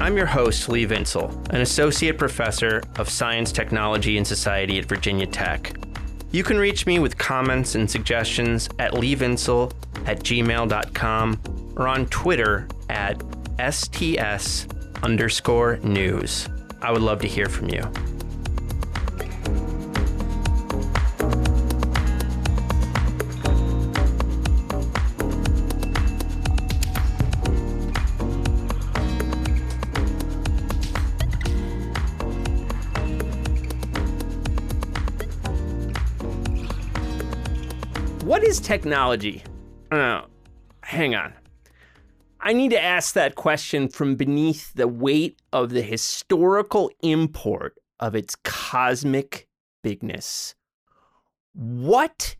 I'm your host, Lee Vinsel, an associate professor of science, technology, and society at Virginia Tech. You can reach me with comments and suggestions at leevinsel at gmail.com or on Twitter at STS underscore news. I would love to hear from you. Technology? Uh, hang on. I need to ask that question from beneath the weight of the historical import of its cosmic bigness. What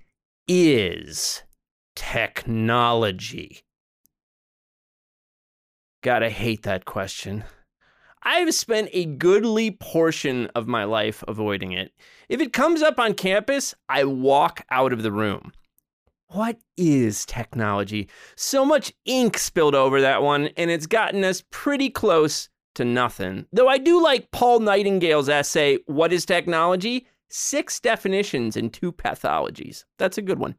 is technology? Gotta hate that question. I've spent a goodly portion of my life avoiding it. If it comes up on campus, I walk out of the room. What is technology? So much ink spilled over that one, and it's gotten us pretty close to nothing. Though I do like Paul Nightingale's essay, What is Technology? Six definitions and two pathologies. That's a good one.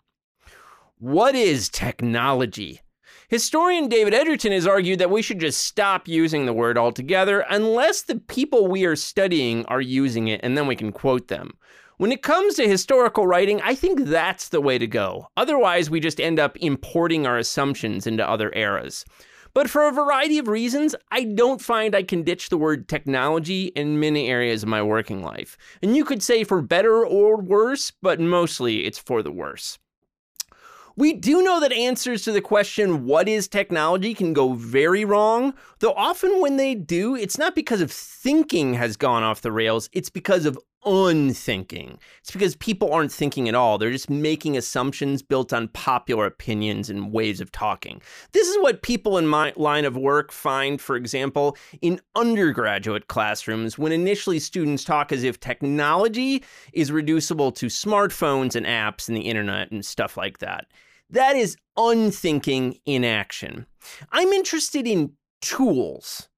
What is technology? Historian David Edgerton has argued that we should just stop using the word altogether unless the people we are studying are using it, and then we can quote them. When it comes to historical writing, I think that's the way to go. Otherwise, we just end up importing our assumptions into other eras. But for a variety of reasons, I don't find I can ditch the word technology in many areas of my working life. And you could say for better or worse, but mostly it's for the worse. We do know that answers to the question, what is technology, can go very wrong, though often when they do, it's not because of thinking has gone off the rails, it's because of unthinking. It's because people aren't thinking at all. They're just making assumptions built on popular opinions and ways of talking. This is what people in my line of work find, for example, in undergraduate classrooms when initially students talk as if technology is reducible to smartphones and apps and the internet and stuff like that. That is unthinking in action. I'm interested in tools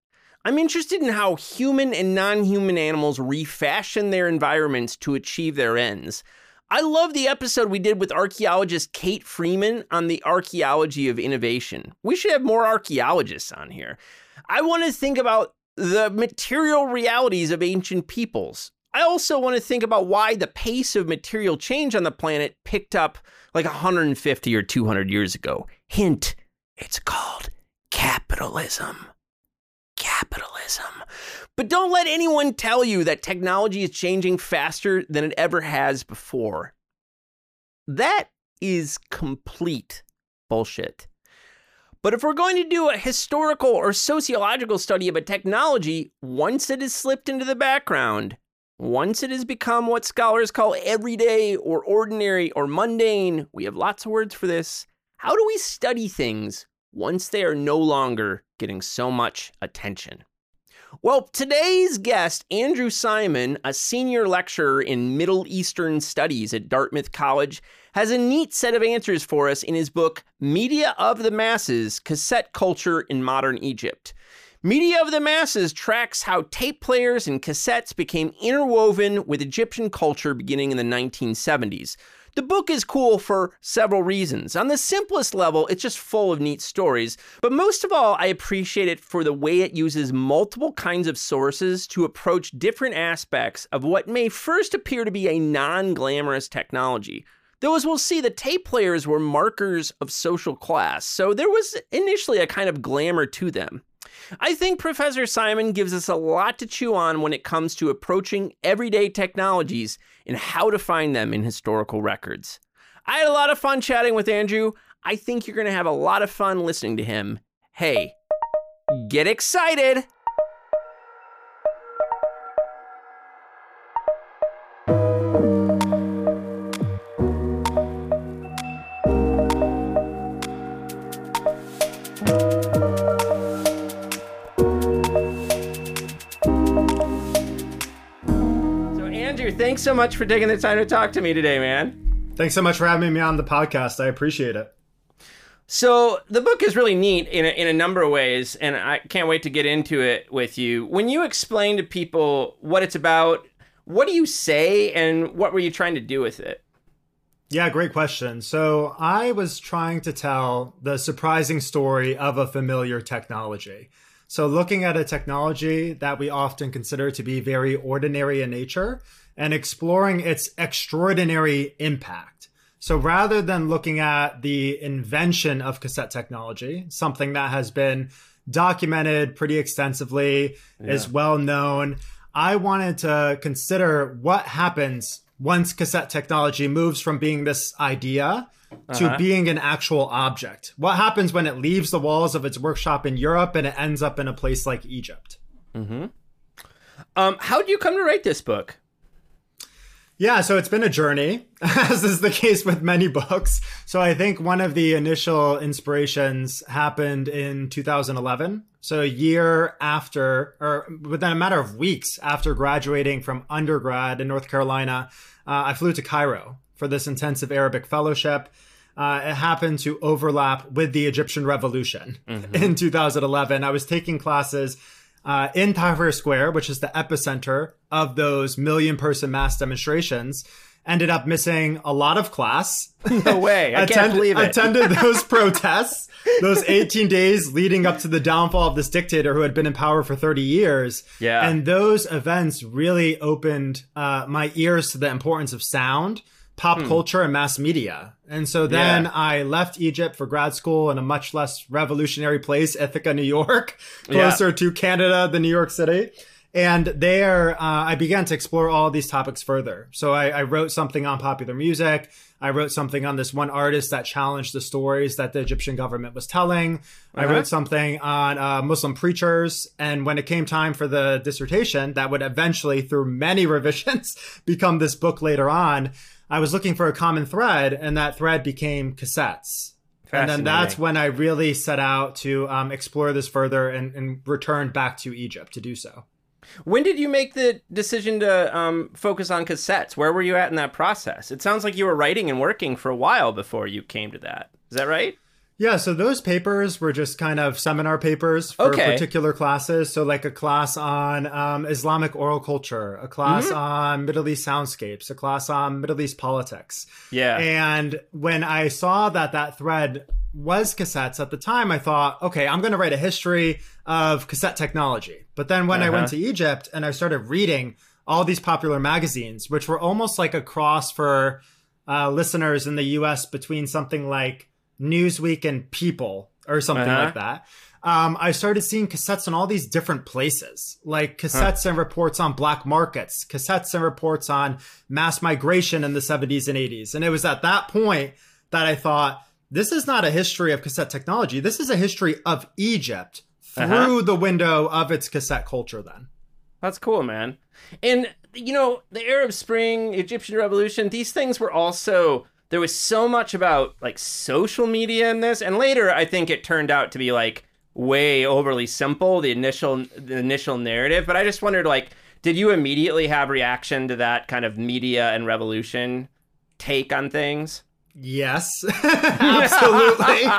I'm interested in how human and non human animals refashion their environments to achieve their ends. I love the episode we did with archaeologist Kate Frieman on the archaeology of innovation. We should have more archaeologists on here. I want to think about the material realities of ancient peoples. I also want to think about why the pace of material change on the planet picked up like 150 or 200 years ago. Hint, it's called capitalism capitalism. But don't let anyone tell you that technology is changing faster than it ever has before. That is complete bullshit. But if we're going to do a historical or sociological study of a technology, once it has slipped into the background, once it has become what scholars call everyday or ordinary or mundane, we have lots of words for this. How do we study things once they are no longer getting so much attention? Well, today's guest, Andrew Simon, a senior lecturer in Middle Eastern Studies at Dartmouth College, has a neat set of answers for us in his book, Media of the Masses Cassette Culture in Modern Egypt. Media of the Masses tracks how tape players and cassettes became interwoven with Egyptian culture beginning in the 1970s. The book is cool for several reasons. On the simplest level, it's just full of neat stories, but most of all, I appreciate it for the way it uses multiple kinds of sources to approach different aspects of what may first appear to be a non glamorous technology. Though, as we'll see, the tape players were markers of social class, so there was initially a kind of glamour to them. I think Professor Simon gives us a lot to chew on when it comes to approaching everyday technologies and how to find them in historical records. I had a lot of fun chatting with Andrew. I think you're going to have a lot of fun listening to him. Hey, get excited! So much for taking the time to talk to me today, man. Thanks so much for having me on the podcast. I appreciate it. So the book is really neat in a, in a number of ways, and I can't wait to get into it with you. When you explain to people what it's about, what do you say, and what were you trying to do with it? Yeah, great question. So I was trying to tell the surprising story of a familiar technology. So looking at a technology that we often consider to be very ordinary in nature and exploring its extraordinary impact. So rather than looking at the invention of cassette technology, something that has been documented pretty extensively, yeah. is well known, I wanted to consider what happens once cassette technology moves from being this idea to uh-huh. being an actual object. What happens when it leaves the walls of its workshop in Europe and it ends up in a place like Egypt? Mm-hmm. Um, how did you come to write this book? Yeah, so it's been a journey, as is the case with many books. So I think one of the initial inspirations happened in 2011. So a year after, or within a matter of weeks after graduating from undergrad in North Carolina, uh, I flew to Cairo for this intensive Arabic fellowship. Uh, it happened to overlap with the Egyptian Revolution mm-hmm. in 2011. I was taking classes uh, in Tahrir Square, which is the epicenter of those million person mass demonstrations, ended up missing a lot of class. No way. I can't believe it. attended those protests, those 18 days leading up to the downfall of this dictator who had been in power for 30 years. Yeah. And those events really opened uh, my ears to the importance of sound pop hmm. culture and mass media. And so then yeah. I left Egypt for grad school in a much less revolutionary place, Ithaca, New York, closer yeah. to Canada than New York City. And there, uh, I began to explore all these topics further. So I, I, wrote something on popular music. I wrote something on this one artist that challenged the stories that the Egyptian government was telling. Uh-huh. I wrote something on uh, Muslim preachers. And when it came time for the dissertation, that would eventually, through many revisions, become this book later on, I was looking for a common thread, and that thread became cassettes. And then that's when I really set out to um, explore this further and, and returned back to Egypt to do so. When did you make the decision to um, focus on cassettes? Where were you at in that process? It sounds like you were writing and working for a while before you came to that. Is that right? Yeah, so those papers were just kind of seminar papers for okay. particular classes. So, like a class on um, Islamic oral culture, a class mm-hmm. on Middle East soundscapes, a class on Middle East politics. Yeah. And when I saw that that thread was cassettes at the time, I thought, okay, I'm going to write a history of cassette technology. But then when uh-huh. I went uh-huh. to Egypt and I started reading all these popular magazines, which were almost like a cross for uh, listeners in the US between something like Newsweek and People or something uh-huh. like that. Um, I started seeing cassettes in all these different places, like cassettes huh. and reports on black markets, cassettes and reports on mass migration in the 70s and 80s. And it was at that point that I thought, this is not a history of cassette technology. This is a history of Egypt through Uh-huh. the window of its cassette culture. Then. That's cool, man. And you know, the Arab Spring, Egyptian Revolution, these things were also there was so much about like social media in this, and later I think it turned out to be like way overly simple the initial the initial narrative. But I just wondered, like, did you immediately have reaction to that kind of media and revolution take on things? Yes, absolutely.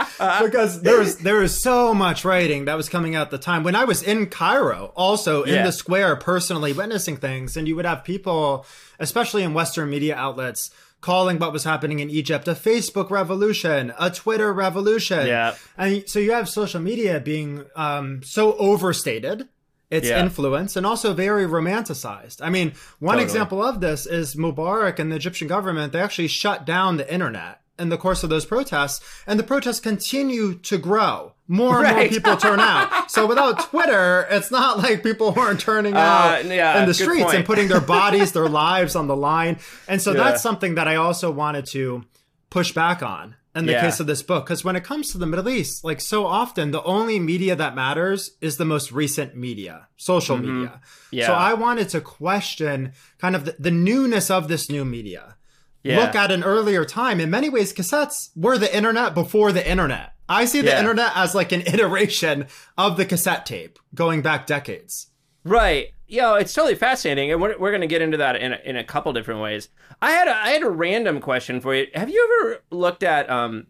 because there was there was so much writing that was coming out at the time. When I was in Cairo, also in Yeah. the square, personally witnessing things, and you would have people, especially in Western media outlets, calling what was happening in Egypt a Facebook revolution, a Twitter revolution. Yeah. And so you have social media being um, so overstated its Yeah. influence and also very romanticized. I mean, one Totally. example of this is Mubarak and the Egyptian government, they actually shut down the internet in the course of those protests, and the protests continue to grow. More and more people turn out. So without Twitter, it's not like people weren't turning Uh, out yeah, in the streets and putting their bodies, their lives on the line. And so Yeah. that's something that I also wanted to push back on in the Yeah. case of this book. Because when it comes to the Middle East, like so often, the only media that matters is the most recent media, social media. Mm-hmm. Yeah. So I wanted to question kind of the, the newness of this new media. Yeah. Look at an earlier time. In many ways, cassettes were the internet before the internet. I see the Yeah. internet as like an iteration of the cassette tape going back decades. Right. Yeah, it's totally fascinating, and we're, we're going to get into that in a, in a couple different ways. I had a, I had a random question for you. Have you ever looked at um,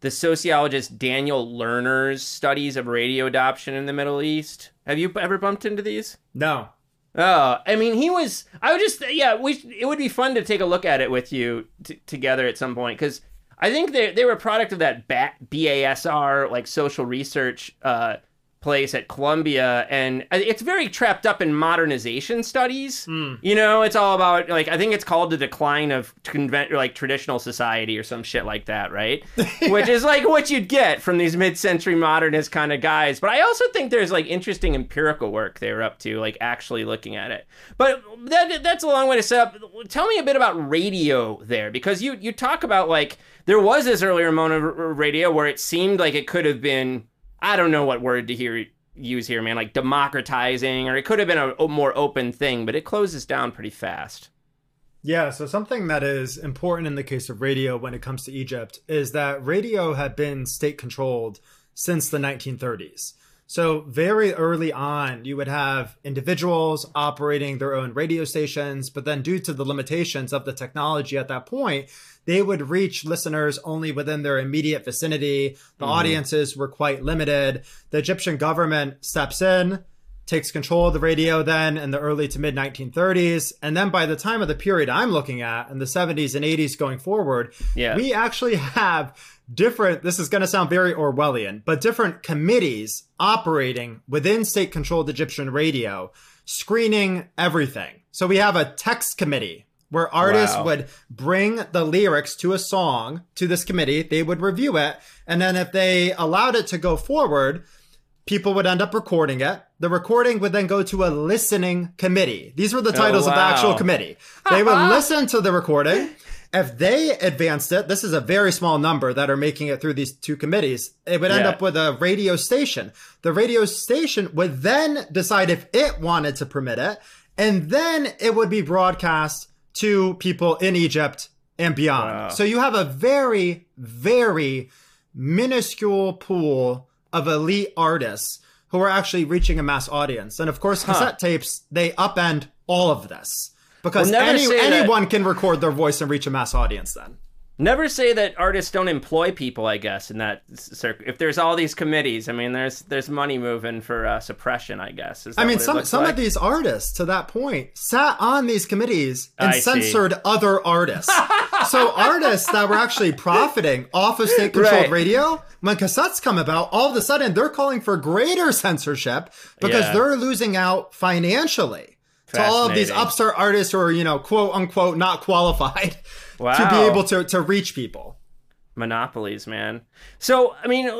the sociologist Daniel Lerner's studies of radio adoption in the Middle East? Have you ever bumped into these? No. Oh, I mean, he was. I would just, yeah, we. It would be fun to take a look at it with you t- together at some point because I think they they were a product of that BA- BASR like social research uh, place at Columbia, and it's very trapped up in modernization studies. Hmm. You know, it's all about like I think it's called the decline of convent or like traditional society or some shit like that, right? Which is like what you'd get from these mid-century modernist kind of guys. But I also think there's like interesting empirical work they were up to, like actually looking at it. But that that's a long way to set up. Tell me a bit about radio there, because you you talk about like there was this earlier moment of radio where it seemed like it could have been I don't know what word to hear use here, man, like democratizing, or it could have been a, more open thing, but it closes down pretty fast. Yeah, so something that is important in the case of radio when it comes to Egypt is that radio had been state controlled since the 1930s. So, very early on, you would have individuals operating their own radio stations, but then, due to the limitations of the technology at that point, they would reach listeners only within their immediate vicinity. The mm-hmm. audiences were quite limited. The Egyptian government steps in, takes control of the radio then in the early to mid 1930s. And then by the time of the period I'm looking at in the 70s and 80s going forward, Yeah. we actually have different, this is going to sound very Orwellian, but different committees operating within state controlled Egyptian radio, screening everything. So we have a text committee where artists Wow. would bring the lyrics to a song to this committee. They would review it. And then if they allowed it to go forward, people would end up recording it. The recording would then go to a listening committee. These were the oh, titles of the actual committee. They would listen to the recording. If they advanced it, this is a very small number that are making it through these two committees. It would end Yeah. up with a radio station. The radio station would then decide if it wanted to permit it, and then it would be broadcast to people in Egypt and beyond. Wow. So you have a very, very minuscule pool of elite artists who are actually reaching a mass audience. And of course, cassette tapes, they upend all of this. Because Well, any, say that- anyone can record their voice and reach a mass audience then. Never say that artists don't employ people. I guess in that circle, if there's all these committees, I mean, there's there's money moving for uh, suppression. I guess. Is I mean, some some like? of these artists, to that point, sat on these committees and I see. censored other artists. so artists that were actually profiting off of state-controlled Right. radio, when cassettes come about, all of a sudden they're calling for greater censorship because Yeah. they're losing out financially to all of these upstart artists who are, you know, quote unquote, not qualified to be able to to reach people. monopolies, man. So, I mean,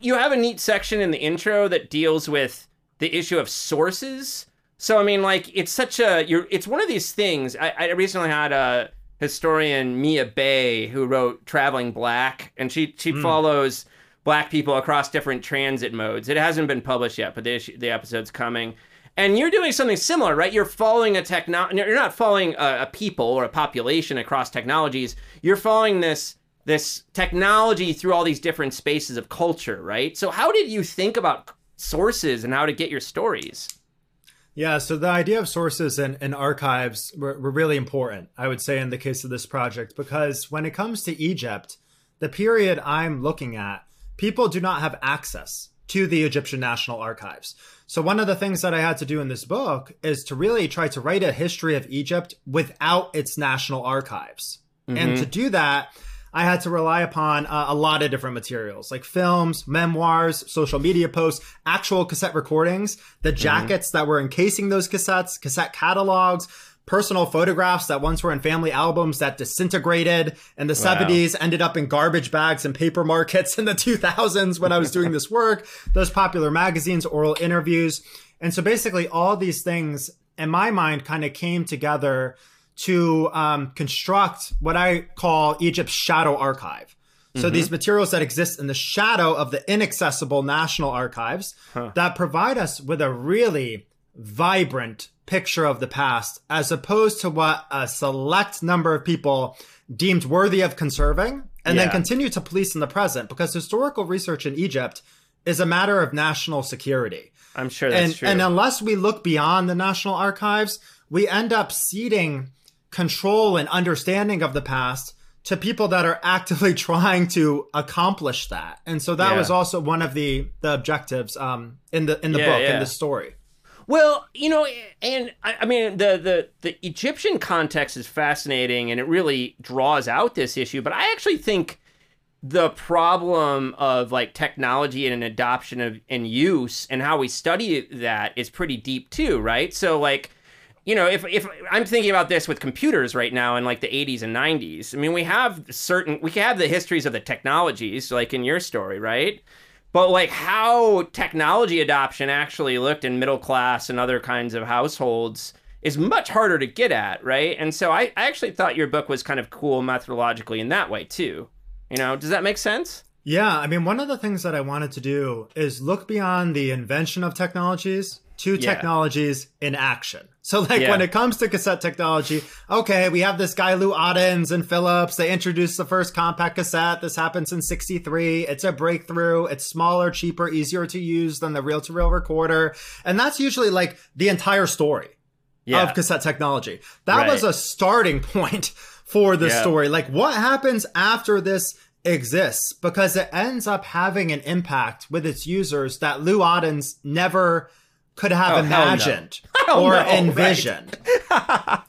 you have a neat section in the intro that deals with the issue of sources. So, I mean, like, it's such a you're. It's one of these things. I, I recently had a historian Mia Bay, who wrote Traveling Black, and she she Hmm. follows black people across different transit modes. It hasn't been published yet, but the issue, the episode's coming. And you're doing something similar, right? You're following a techno. You're not following a, a people or a population across technologies. You're following this this technology through all these different spaces of culture, right? So how did you think about sources and how to get your stories? Yeah, so the idea of sources and, and archives were, were really important, I would say, in the case of this project, because when it comes to Egypt, the period I'm looking at, people do not have access to the Egyptian National Archives. So, one of the things that I had to do in this book is to really try to write a history of Egypt without its national archives. And to do that, I had to rely upon uh, a lot of different materials like films, memoirs, social media posts, actual cassette recordings, the jackets that were encasing those cassettes, cassette catalogs, personal photographs that once were in family albums that disintegrated in the 70s, ended up in garbage bags and paper markets in the 2000s when I was doing this work, those popular magazines, oral interviews. And so basically, all these things in my mind kind of came together to um, construct what I call Egypt's shadow archive. So these materials that exist in the shadow of the inaccessible national archives that provide us with a really vibrant picture of the past, as opposed to what a select number of people deemed worthy of conserving and then continue to police in the present. Because historical research in Egypt is a matter of national security I'm sure that's and, true. and unless we look beyond the national archives, we end up ceding control and understanding of the past to people that are actively trying to accomplish that. And so that Yeah. was also one of the the objectives um, in the in the Yeah, book yeah. in the story. Well, you know, and I, I mean, the, the the Egyptian context is fascinating, and it really draws out this issue. But I actually think the problem of like technology and an adoption of and use and how we study that is pretty deep too, right? So like. You know, if if I'm thinking about this with computers right now in like the 80s and 90s, I mean, we have certain we have the histories of the technologies, like in your story, right? But like how technology adoption actually looked in middle class and other kinds of households is much harder to get at right and so I, I actually thought your book was kind of cool methodologically in that way too you know does that make sense Yeah, I mean, one of the things that I wanted to do is look beyond the invention of technologies to Yeah. technologies in action. So, like, Yeah. when it comes to cassette technology, okay, we have this guy, Lou Ottens and Philips. They introduced the first compact cassette. This happens in 63. It's a breakthrough. It's smaller, cheaper, easier to use than the reel to reel recorder. And that's usually like the entire story yeah of cassette technology. That Right. was a starting point for the Yeah. story. Like what happens after this exists because it ends up having an impact with its users that Lou Ottens never could have Oh, no. imagined Hell or no, right. envisioned.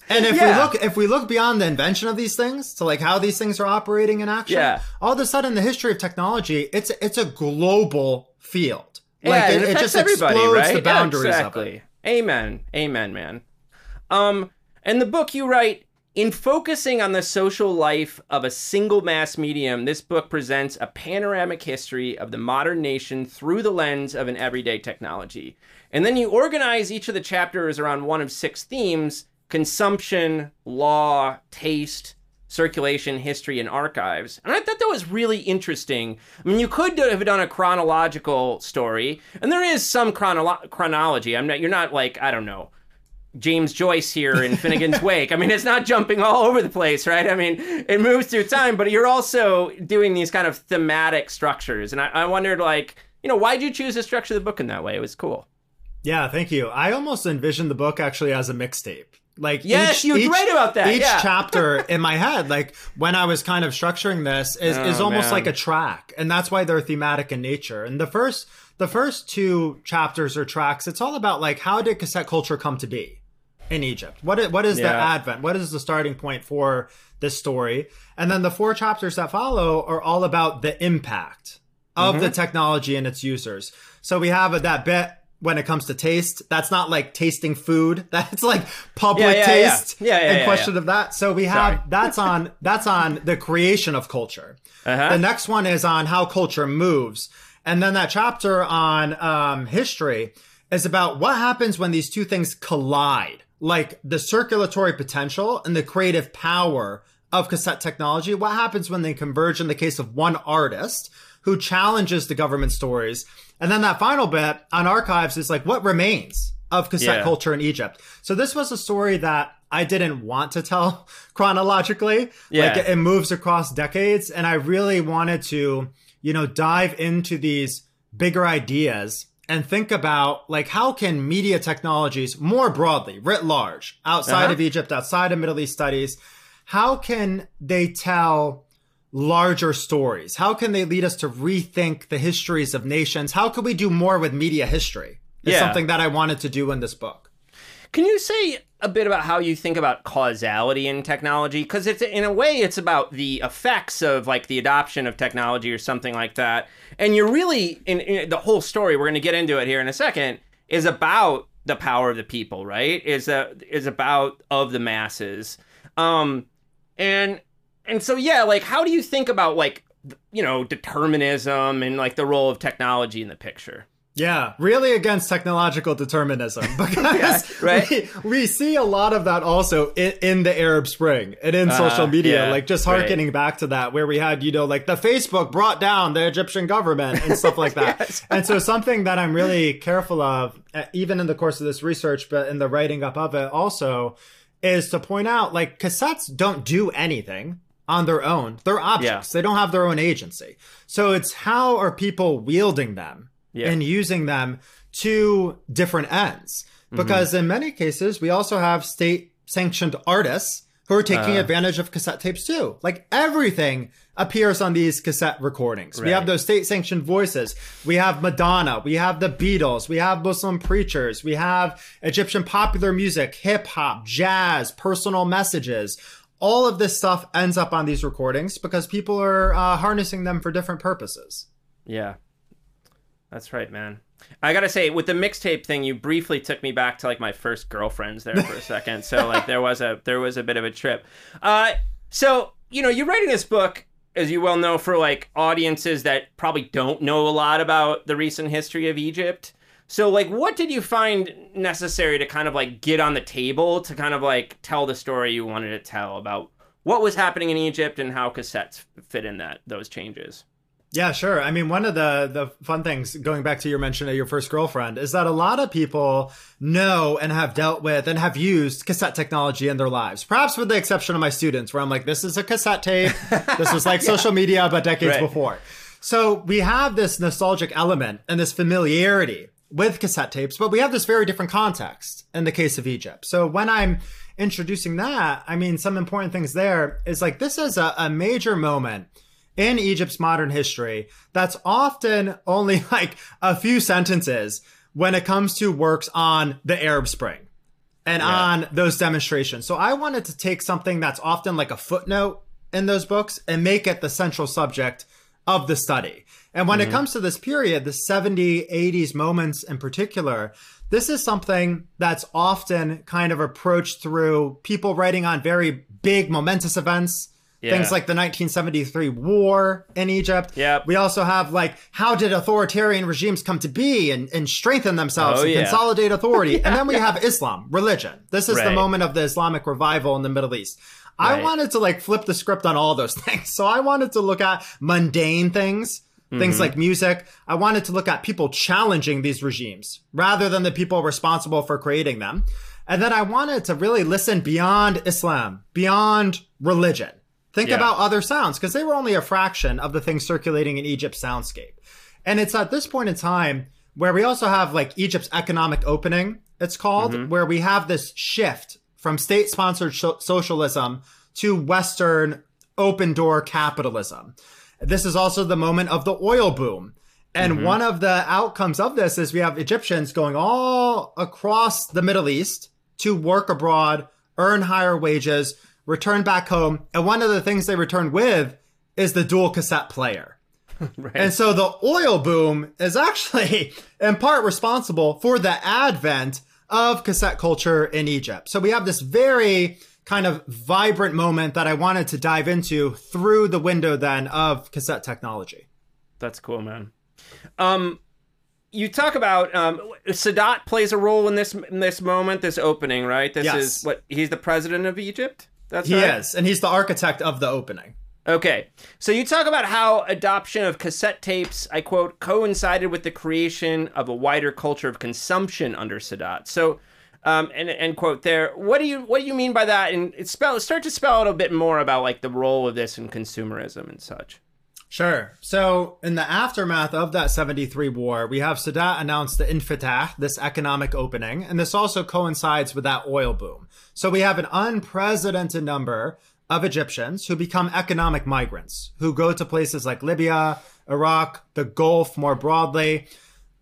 and if Yeah. we look if we look beyond the invention of these things to like how these things are operating in action, Yeah. all of a sudden the history of technology, it's it's a global field. yeah, Like it, it, it just everybody, explodes right? the boundaries yeah, of it. exactly. Amen. Amen, man. Um, in the book you write, in focusing on the social life of a single mass medium, this book presents a panoramic history of the modern nation through the lens of an everyday technology. And then you organize each of the chapters around one of six themes consumption, law, taste, circulation, history, and archives. And I thought that was really interesting. I mean, you could have done a chronological story, and there is some chronolo- chronology. I'm not. You're not like I don't know. James Joyce here in Finnegans Wake. I mean, it's not jumping all over the place, right? I mean, it moves through time, but you're also doing these kind of thematic structures. And I, I wondered, like, you know, why'd you choose to structure the book in that way? It was cool. Yeah, thank you. I almost envisioned the book actually as a mixtape. Like Yes, each, you each, write about that, Each yeah. chapter in my head, like when I was kind of structuring this, is, is Oh, almost man. like a track, and that's why they're thematic in nature. And the first, the first two chapters or tracks, it's all about like how did cassette culture come to be in Egypt? What is, what is the advent? What is the starting point for this story? And then the four chapters that follow are all about the impact of Mm-hmm. the technology and its users. So we have that bit when it comes to taste. That's not like tasting food. That's like public Yeah, yeah, yeah. taste Yeah, yeah, and yeah, question yeah. of that. So we have Sorry. that's on that's on the creation of culture. Uh-huh. The next one is on how culture moves. And then that chapter on um, history is about what happens when these two things collide, like the circulatory potential and the creative power of cassette technology? What happens when they converge in the case of one artist who challenges the government stories? And then that final bit on archives is like, what remains of cassette Yeah. culture in Egypt? So this was a story that I didn't want to tell chronologically. Yeah. Like it moves across decades. And I really wanted to, you know, dive into these bigger ideas and think about like how can media technologies more broadly, writ large, outside Uh-huh. of Egypt, outside of Middle East studies, how can they tell larger stories? How can they lead us to rethink the histories of nations? How could we do more with media history? It's Yeah. something that I wanted to do in this book. Can you say a bit about how you think about causality in technology? Because it's in a way, it's about the effects of like the adoption of technology or something like that. And you're really in, in the whole story. We're going to get into it here in a second. Is about the power of the people, right? Is a is about of the masses. Um, and and so yeah, like how do you think about like you know determinism and like the role of technology in the picture? Yeah, really against technological determinism because right. we, we see a lot of that also in, in the Arab Spring and in social media, Uh, yeah, like just right. harkening back to that, where we had, you know, like the Facebook brought down the Egyptian government and stuff like that. And so, something that I'm really careful of, uh, even in the course of this research, but in the writing up of it also, is to point out like cassettes don't do anything on their own. They're objects, they don't have their own agency. So, it's how are people wielding them? Yeah. and using them to different ends. Mm-hmm. Because in many cases, we also have state sanctioned artists who are taking Uh. advantage of cassette tapes too. Like everything appears on these cassette recordings. We have those state sanctioned voices. We have Madonna. We have the Beatles. We have Muslim preachers. We have Egyptian popular music, hip hop, jazz, personal messages. All of this stuff ends up on these recordings because people are uh, harnessing them for different purposes. Yeah. That's right, man. I gotta say, with the mixtape thing, you briefly took me back to like my first girlfriends there for a second. So like there was a there was a bit of a trip. Uh, so you know, you're writing this book, as you well know, for like audiences that probably don't know a lot about the recent history of Egypt. So like, what did you find necessary to kind of like get on the table to kind of like tell the story you wanted to tell about what was happening in Egypt and how cassettes fit in that those changes? Yeah, sure. I mean, one of the the fun things going back to your mention of your first girlfriend is that a lot of people know and have dealt with and have used cassette technology in their lives. Perhaps with the exception of my students, where I'm like, this is a cassette tape. this was like social media, but decades Right. before. So we have this nostalgic element and this familiarity with cassette tapes, but we have this very different context in the case of Egypt. So when I'm introducing that, I mean, some important things there is like this is a, a major moment in Egypt's modern history that's often only like a few sentences when it comes to works on the Arab Spring and on those demonstrations. So I wanted to take something that's often like a footnote in those books and make it the central subject of the study. And when it mm-hmm. comes to this period, the 70, 80s moments in particular, this is something that's often kind of approached through people writing on very big, momentous events. Yeah. Things like the 1973 war in Egypt. Yep. We also have like, how did authoritarian regimes come to be and, and strengthen themselves Oh, and yeah. consolidate authority? And then we have Islam, religion. This is the moment of the Islamic revival in the Middle East. I wanted to like flip the script on all those things. So I wanted to look at mundane things, things Mm-hmm. like music. I wanted to look at people challenging these regimes rather than the people responsible for creating them. And then I wanted to really listen beyond Islam, beyond religion. Think Yeah. about other sounds because they were only a fraction of the things circulating in Egypt's soundscape. And it's at this point in time where we also have like Egypt's economic opening, it's called, mm-hmm. where we have this shift from state sponsored socialism to Western open door capitalism. This is also the moment of the oil boom. And mm-hmm. one of the outcomes of this is we have Egyptians going all across the Middle East to work abroad, earn higher wages, return back home. And one of the things they return with is the dual cassette player. right. And so the oil boom is actually in part responsible for the advent of cassette culture in Egypt. So we have this very kind of vibrant moment that I wanted to dive into through the window then of cassette technology. That's cool, man. Um, you talk about um, Sadat plays a role in this in this moment, this opening, right? This Yes. is what he's the president of Egypt. That's he right. is, and he's the architect of the opening. Okay, so you talk about how adoption of cassette tapes, I quote, coincided with the creation of a wider culture of consumption under Sadat. So, um, and end quote there. What do you what do you mean by that? And it spell start to spell out a bit more about like the role of this in consumerism and such. Sure. So, in the aftermath of that 73 war, we have Sadat announce the Infitah, this economic opening, and this also coincides with that oil boom. So, we have an unprecedented number of Egyptians who become economic migrants, who go to places like Libya, Iraq, the Gulf more broadly,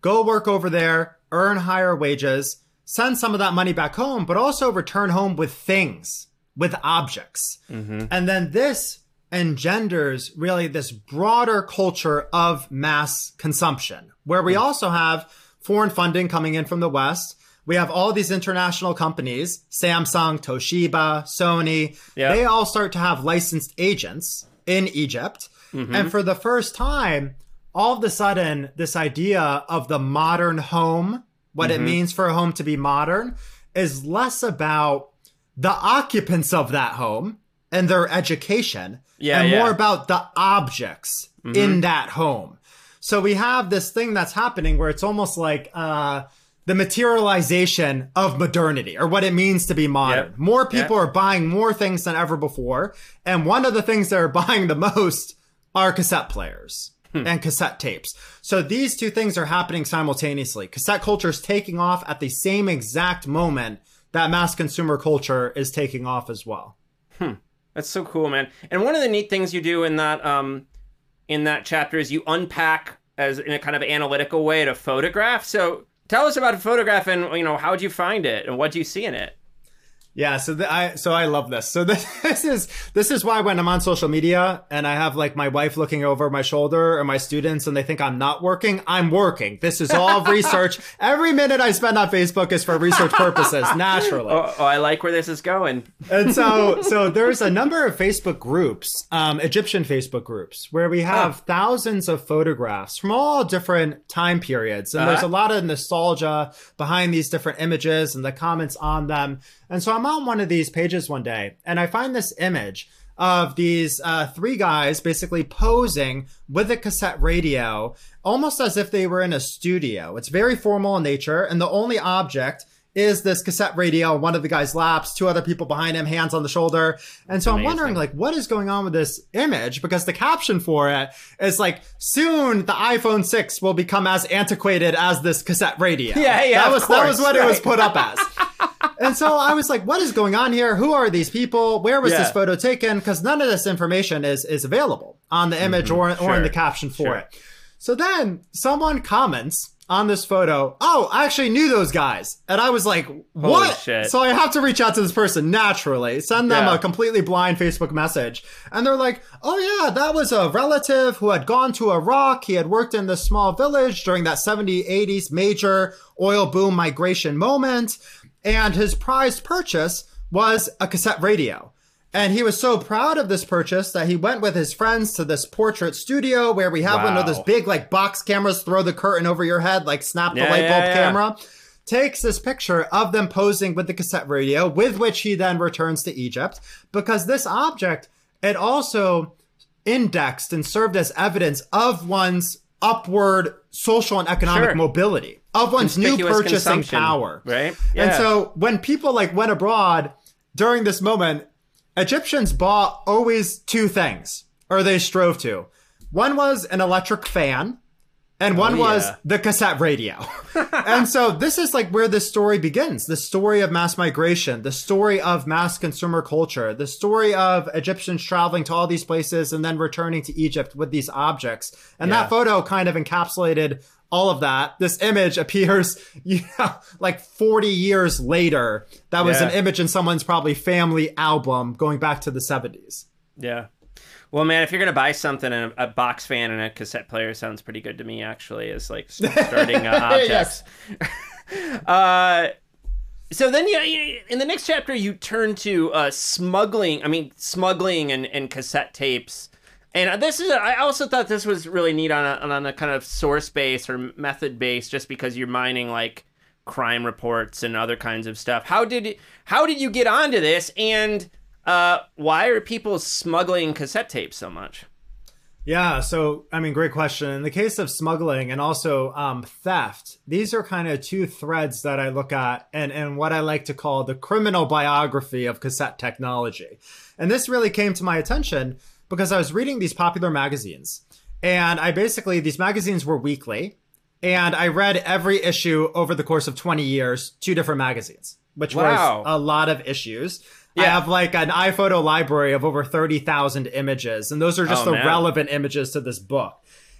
go work over there, earn higher wages, send some of that money back home, but also return home with things, with objects. Mm-hmm. And then this engenders really this broader culture of mass consumption, where we also have foreign funding coming in from the West. We have all these international companies, Samsung, Toshiba, Sony. Yeah. They all start to have licensed agents in Egypt. Mm-hmm. And for the first time, all of a sudden, this idea of the modern home, what it mm-hmm. means for a home to be modern, is less about the occupants of that home and their education Yeah, and yeah. more about the objects mm-hmm. in that home. So we have this thing that's happening where it's almost like uh, the materialization of modernity or what it means to be modern. Yep. More people Yep. are buying more things than ever before. And one of the things they're buying the most are cassette players. Hmm. And cassette tapes. So these two things are happening simultaneously. Cassette culture is taking off at the same exact moment that mass consumer culture is taking off as well. Hmm. That's so cool, man. And one of the neat things you do in that um in that chapter is you unpack as in a kind of analytical way to photograph. So tell us about a photograph and you know how'd you find it and what do you see in it? Yeah, so th- I so I love this. So this, this is this is why when I'm on social media and I have like my wife looking over my shoulder or my students and they think I'm not working, I'm working. This is all research. Every minute I spend on Facebook is for research purposes, naturally. Oh, oh I like where this is going. And so, so there's a number of Facebook groups, um, Egyptian Facebook groups, where we have thousands of photographs from all different time periods. And there's Uh-huh. a lot of nostalgia behind these different images and the comments on them. And so I'm on one of these pages one day and I find this image of these uh, three guys basically posing with a cassette radio, almost as if they were in a studio. It's very formal in nature, and the only object is this cassette radio on one of the guy's laps, two other people behind him, hands on the shoulder. And so I'm wondering, like, what is going on with this image? Because the caption for it is like, soon the iPhone 6 will become as antiquated as this cassette radio. Yeah, yeah, That was, that was course, what it was put up as. And so I was like, what is going on here? Who are these people? Where was Yeah. this photo taken? Because none of this information is, is available on the image or, or in Mm-hmm. The caption for sure. it. So then someone comments on this photo, oh, I actually knew those guys. And I was like, what? shit. So I have to reach out to this person naturally, send them Yeah. a completely blind Facebook message. And they're like, oh yeah, that was a relative who had gone to Iraq. He had worked in this small village during that 70s, 80s major oil boom migration moment. And his prized purchase was a cassette radio. And he was so proud of this purchase that he went with his friends to this portrait studio where we have one of those big like box cameras, throw the curtain over your head, like snap the Yeah, light bulb yeah. camera. Takes this picture of them posing with the cassette radio, with which he then returns to Egypt, because this object, it also indexed and served as evidence of one's upward social and economic Sure. mobility, of one's new purchasing power. right? And so when people like went abroad during this moment, Egyptians bought always two things, or they strove to. One was an electric fan, and one Oh, was the cassette radio. and so this is like where this story begins the story of mass migration, the story of mass consumer culture, the story of Egyptians traveling to all these places and then returning to Egypt with these objects. And Yeah. that photo kind of encapsulated all of that. This image appears, you know, like 40 years later. That was an image in someone's probably family album going back to the 70s. Yeah. Well, man, if you're gonna buy something, a, a box fan and a cassette player sounds pretty good to me. Actually, is like starting uh, objects. uh, so then, yeah, you, in the next chapter, you turn to uh, smuggling. I mean, smuggling and, and cassette tapes. And this is, I also thought this was really neat on a, on a kind of source base or method base, just because you're mining like crime reports and other kinds of stuff. How did how did you get onto this? And Uh, why are people smuggling cassette tapes so much? Yeah, so I mean, great question. In the case of smuggling and also um, theft, these are kind of two threads that I look at, and and what I like to call the criminal biography of cassette technology. And this really came to my attention because I was reading these popular magazines, and I basically these magazines were weekly, and I read every issue over the course of twenty years, two different magazines, which Wow. was a lot of issues. Yeah. I have like an iPhoto library of over 30,000 images, and those are just Oh, the man. relevant images to this book.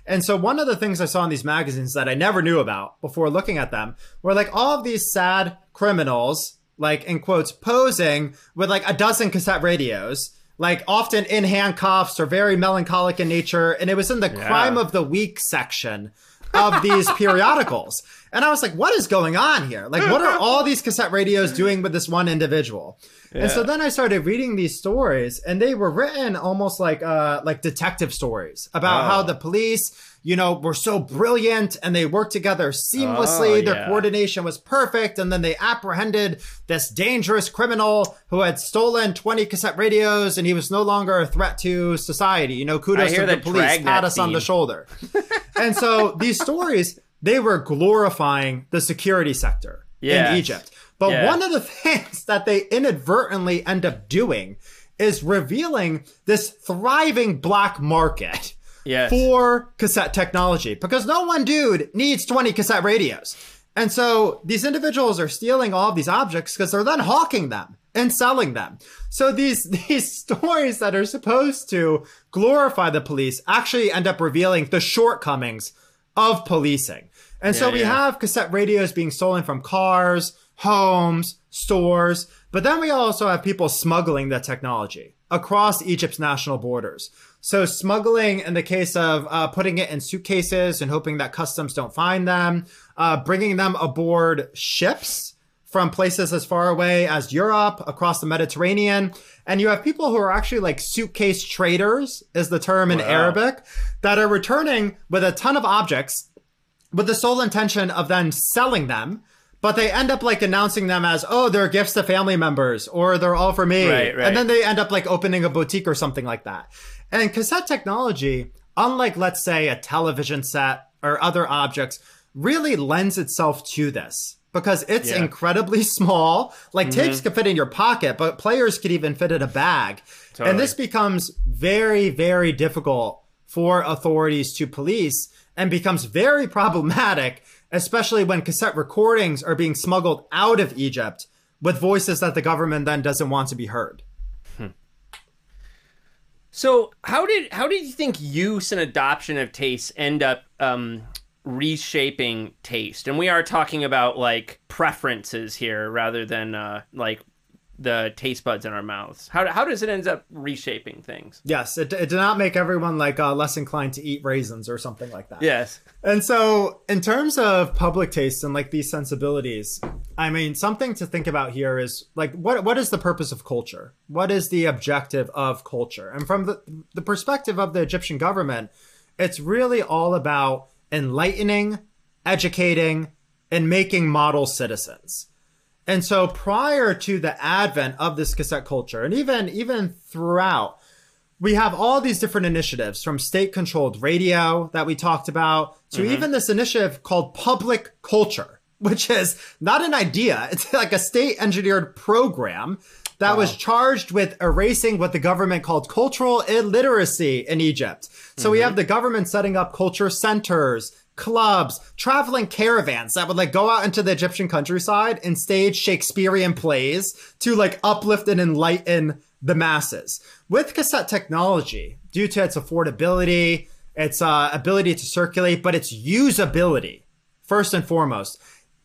And so one of the things I saw in these magazines that I never knew about before looking at them were like all of these sad criminals, like in quotes, posing with like a dozen cassette radios, like often in handcuffs or very melancholic in nature. And it was in the crime of the week section of these periodicals. And I was like, what is going on here? Like, what are all these cassette radios doing with this one individual? And so then I started reading these stories, and they were written almost like uh like detective stories about how the police, you know, were so brilliant and they worked together seamlessly. Oh, Their yeah. coordination was perfect, and then they apprehended this dangerous criminal who had stolen 20 cassette radios, and he was no longer a threat to society. You know, kudos to the police, pat us on the shoulder. and so these stories, they were glorifying the security sector Yes. in Egypt. But Yeah. one of the things that they inadvertently end up doing is revealing this thriving black market Yes. for cassette technology because no one dude needs 20 cassette radios. And so these individuals are stealing all of these objects because they're then hawking them and selling them. So these these stories that are supposed to glorify the police actually end up revealing the shortcomings of policing. And so we yeah. have cassette radios being stolen from cars, homes, stores, but then we also have people smuggling the technology across Egypt's national borders. So smuggling in the case of uh, putting it in suitcases and hoping that customs don't find them, uh, bringing them aboard ships from places as far away as Europe, across the Mediterranean. And you have people who are actually like suitcase traders, is the term in Wow. Arabic, that are returning with a ton of objects with the sole intention of then selling them. But they end up like announcing them as, oh, they're gifts to family members or they're all for me. Right, right. And then they end up like opening a boutique or something like that. And cassette technology, unlike, let's say, a television set or other objects, really lends itself to this because it's Yeah. Mm-hmm. incredibly small. Like tapes could fit in your pocket, but players could even fit in a bag. Totally. And this becomes very, very difficult for authorities to police and becomes very problematic, especially when cassette recordings are being smuggled out of Egypt with voices that the government then doesn't want to be heard. So how did how did you think use and adoption of taste end up um, reshaping taste? And we are talking about like preferences here rather than uh, like the taste buds in our mouths. How how does it end up reshaping things? Yes, it, it did not make everyone like uh, less inclined to eat raisins or something like that. Yes. And so, in terms of public taste and like these sensibilities, I mean, something to think about here is like what what is the purpose of culture? What is the objective of culture? And from the the perspective of the Egyptian government, it's really all about enlightening, educating, and making model citizens. And so prior to the advent of this cassette culture, and even even throughout, we have all these different initiatives from state controlled radio that we talked about to mm-hmm. even this initiative called public culture, which is not an idea. It's like a state engineered program that was charged with erasing what the government called cultural illiteracy in Egypt. So we mm-hmm. have the government setting up culture centers, clubs, traveling caravans that would like go out into the Egyptian countryside and stage Shakespearean plays to like uplift and enlighten the masses. With cassette technology, due to its affordability, its uh, ability to circulate, but its usability, first and foremost,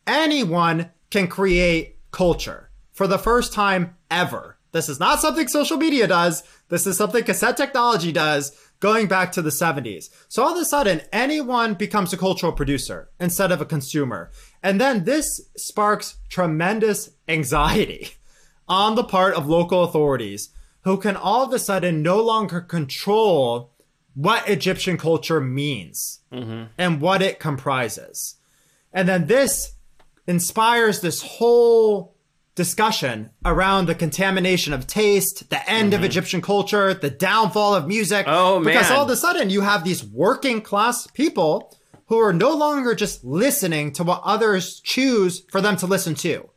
anyone can create culture for the first time ever. This is not something social media does. This is something cassette technology does going back to the 70s. So all of a sudden, anyone becomes a cultural producer instead of a consumer. And then this sparks tremendous anxiety on the part of local authorities who can all of a sudden no longer control what Egyptian culture means mm-hmm. and what it comprises. And then this inspires this whole discussion around the contamination of taste, the end of Egyptian culture, the downfall of music. Mm-hmm. Oh, Because man. all of a sudden you have these working class people who are no longer just listening to what others choose for them to listen to.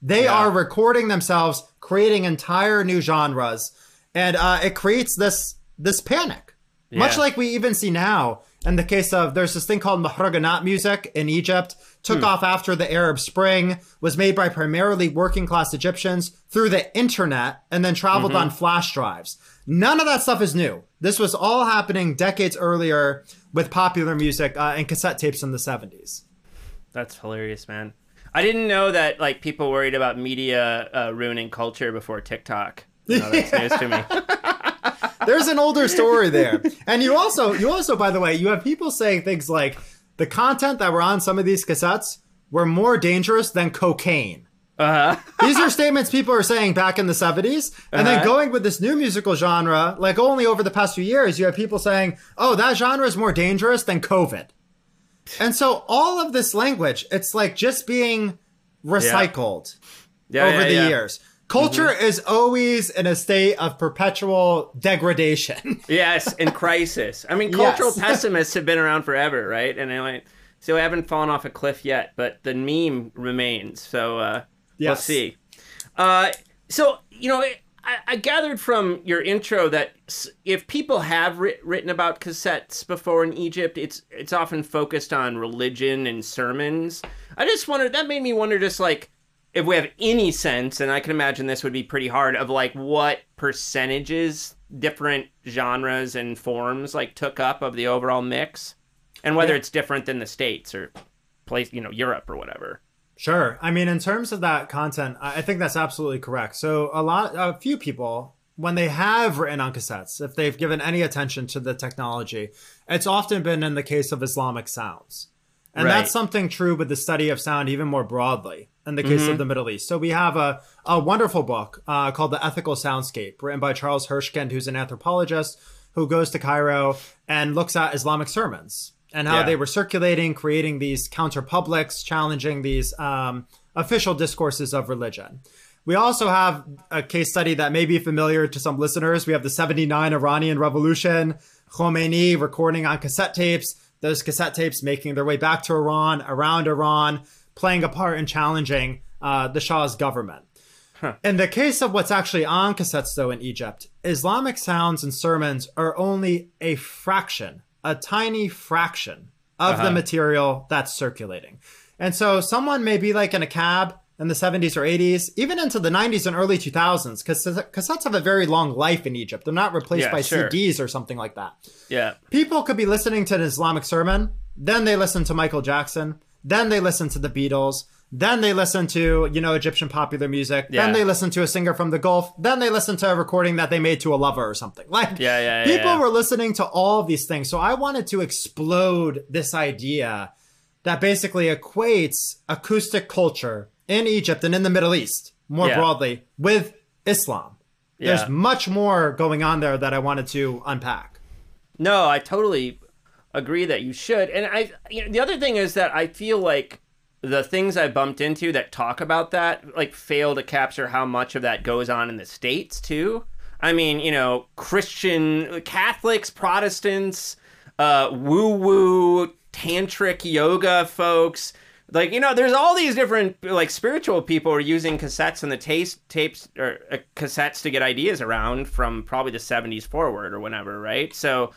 They Yeah. are recording themselves, creating entire new genres, and uh, it creates this this panic. Much like we even see now in the case of there's this thing called mahraganat music in Egypt, took off after the Arab Spring, was made by primarily working class Egyptians through the internet, and then traveled on flash drives. None of that stuff is new. This was all happening decades earlier with popular music uh, and cassette tapes in the 70s. That's hilarious, man. I didn't know that like people worried about media uh, ruining culture before TikTok. Know, that's news to me. There's an older story there. And you also, you also, by the way, you have people saying things like the content that were on some of these cassettes were more dangerous than cocaine. Uh-huh. These are statements people are saying back in the 70s. And then Uh-huh. going with this new musical genre, like only over the past few years, you have people saying, oh, that genre is more dangerous than COVID. And so all of this language, it's like just being recycled Yeah, over yeah, the yeah. years. Culture is always in a state of perpetual degradation. Yes, in crisis. I mean, cultural Yes. pessimists have been around forever, right? And they like, so we haven't fallen off a cliff yet, but the meme remains. So uh, we'll Yes. see. Uh, so you know, I, I gathered from your intro that if people have writ- written about cassettes before in Egypt, it's it's often focused on religion and sermons. I just wondered. That made me wonder, just like if we have any sense, and I can imagine this would be pretty hard, of like what percentages different genres and forms like took up of the overall mix, and whether Yeah. it's different than the states or place, you know, Europe or whatever. Sure. I mean, in terms of that content, I think that's absolutely correct. So, a lot, a few people, when they have written on cassettes, if they've given any attention to the technology, it's often been in the case of Islamic sounds. And Right. that's something true with the study of sound even more broadly in the case of the Middle East. So we have a, a wonderful book uh, called The Ethical Soundscape, written by Charles Hirschkind, who's an anthropologist who goes to Cairo and looks at Islamic sermons and how Yeah. they were circulating, creating these counter publics, challenging these um, official discourses of religion. We also have a case study that may be familiar to some listeners. We have the 79 Iranian Revolution, Khomeini recording on cassette tapes, those cassette tapes making their way back to Iran, around Iran, playing a part in challenging uh, the Shah's government. In the case of what's actually on cassettes, though, in Egypt, Islamic sounds and sermons are only a fraction, a tiny fraction of the material that's circulating. And so someone may be like in a cab in the 70s or 80s, even into the 90s and early 2000s, because cassettes have a very long life in Egypt. They're not replaced Yeah, by sure. CDs or something like that. Yeah. People could be listening to an Islamic sermon, then they listen to Michael Jackson, then they listen to the Beatles, then they listen to, you know, Egyptian popular music, Yeah. then they listen to a singer from the Gulf, then they listen to a recording that they made to a lover or something. Like, Yeah, yeah, yeah, people yeah. were listening to all of these things. So I wanted to explode this idea that basically equates acoustic culture in Egypt and in the Middle East more broadly with Islam. There's much more going on there that I wanted to unpack. No, I totally agree that you should. And I, you know, the other thing is that I feel like the things I bumped into that talk about that like fail to capture how much of that goes on in the states too. I mean, you know, Christian Catholics, Protestants, uh, woo woo, tantric yoga folks. Like you know, there's all these different like spiritual people are using cassettes and the taste tapes or uh, cassettes to get ideas around from probably the 70s forward or whenever, right? So,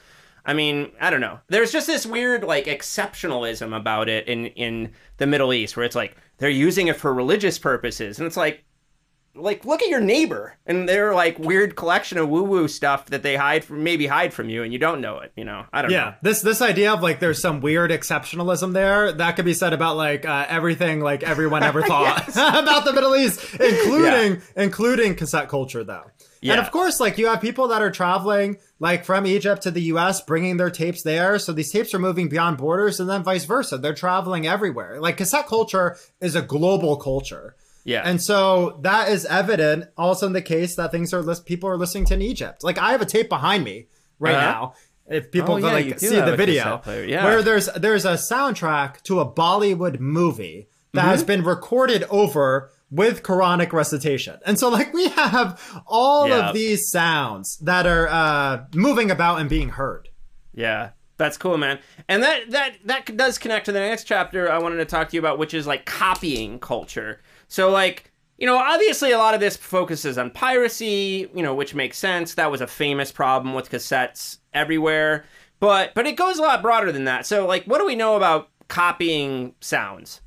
I mean, I don't know. There's just this weird like exceptionalism about it in in the Middle East where it's like they're using it for religious purposes, and it's like like look at your neighbor and their like weird collection of woo woo stuff that they hide from maybe hide from you and you don't know it. You know, I don't Yeah, know. this this idea of like there's some weird exceptionalism there that could be said about like uh, everything like everyone ever thought about the Middle East, including including cassette culture though. Yeah. And of course, like you have people that are traveling like from Egypt to the U.S., bringing their tapes there. So these tapes are moving beyond borders, and then vice versa. They're traveling everywhere. Like cassette culture is a global culture. Yeah. And so that is evident also in the case that things are list people are listening to in Egypt. Like I have a tape behind me right Uh-huh. now. If people Oh, can yeah, like see the video, yeah. where there's there's a soundtrack to a Bollywood movie that mm-hmm. has been recorded over with Quranic recitation. And so like we have all yeah. of these sounds that are uh, moving about and being heard. Yeah. That's cool, man. And that that that does connect to the next chapter I wanted to talk to you about, which is like copying culture. So like, you know, obviously a lot of this focuses on piracy, you know, which makes sense. That was a famous problem with cassettes everywhere. But but it goes a lot broader than that. So like what do we know about copying sounds?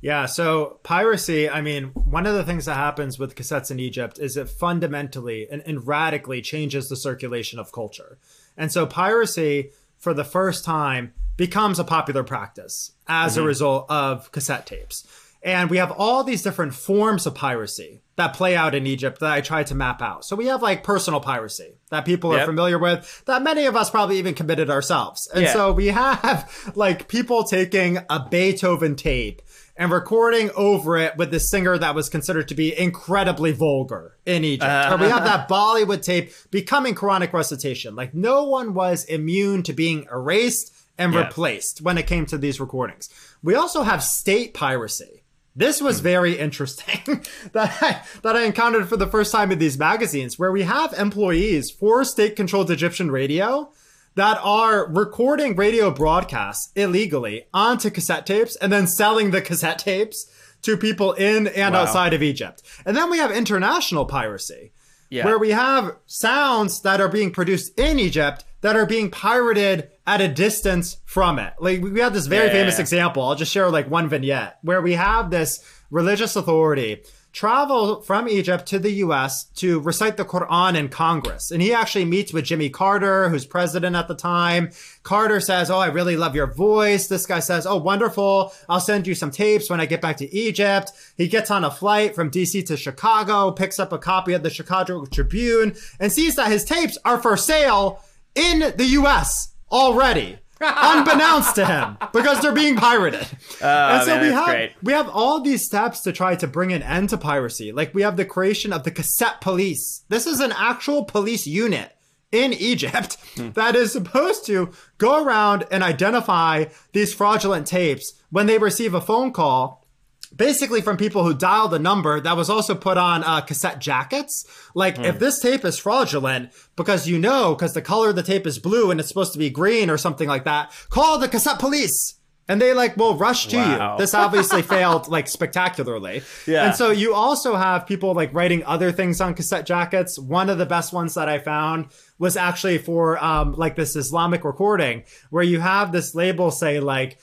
Yeah, so piracy, I mean, one of the things that happens with cassettes in Egypt is it fundamentally and, and radically changes the circulation of culture. And so piracy, for the first time, becomes a popular practice as mm-hmm. a result of cassette tapes. And we have all these different forms of piracy that play out in Egypt that I tried to map out. So we have like personal piracy that people yep. are familiar with, that many of us probably even committed ourselves. And yeah. so we have like people taking a Beethoven tape and recording over it with the singer that was considered to be incredibly vulgar in Egypt. Uh, or we have that Bollywood tape becoming Quranic recitation. Like no one was immune to being erased and yeah. replaced when it came to these recordings. We also have state piracy. This was very interesting that I, that I encountered for the first time in these magazines where we have employees for state controlled Egyptian radio that are recording radio broadcasts illegally onto cassette tapes and then selling the cassette tapes to people in and wow. outside of Egypt. And then we have international piracy. Yeah. Where we have sounds that are being produced in Egypt that are being pirated at a distance from it. Like we have this very yeah, famous example. I'll just share like one vignette where we have this religious authority travel from Egypt to the US to recite the Quran in Congress. And he actually meets with Jimmy Carter, who's president at the time. Carter says, Oh, I really love your voice. This guy says, Oh, wonderful. I'll send you some tapes when I get back to Egypt. He gets on a flight from DC to Chicago, picks up a copy of the Chicago Tribune and sees that his tapes are for sale in the US already. Unbeknownst to him because they're being pirated. Oh, and so man, we have great. we have all these steps to try to bring an end to piracy. Like we have the creation of the cassette police. This is an actual police unit in Egypt hmm. that is supposed to go around and identify these fraudulent tapes when they receive a phone call basically from people who dialed the number that was also put on uh, cassette jackets. Like, mm. if hmm. this tape is fraudulent because you know, because the color of the tape is blue and it's supposed to be green or something like that, call the cassette police. And they like will rush to wow. you. This obviously failed like spectacularly. Yeah. And so you also have people like writing other things on cassette jackets. One of the best ones that I found was actually for um like this Islamic recording where you have this label say like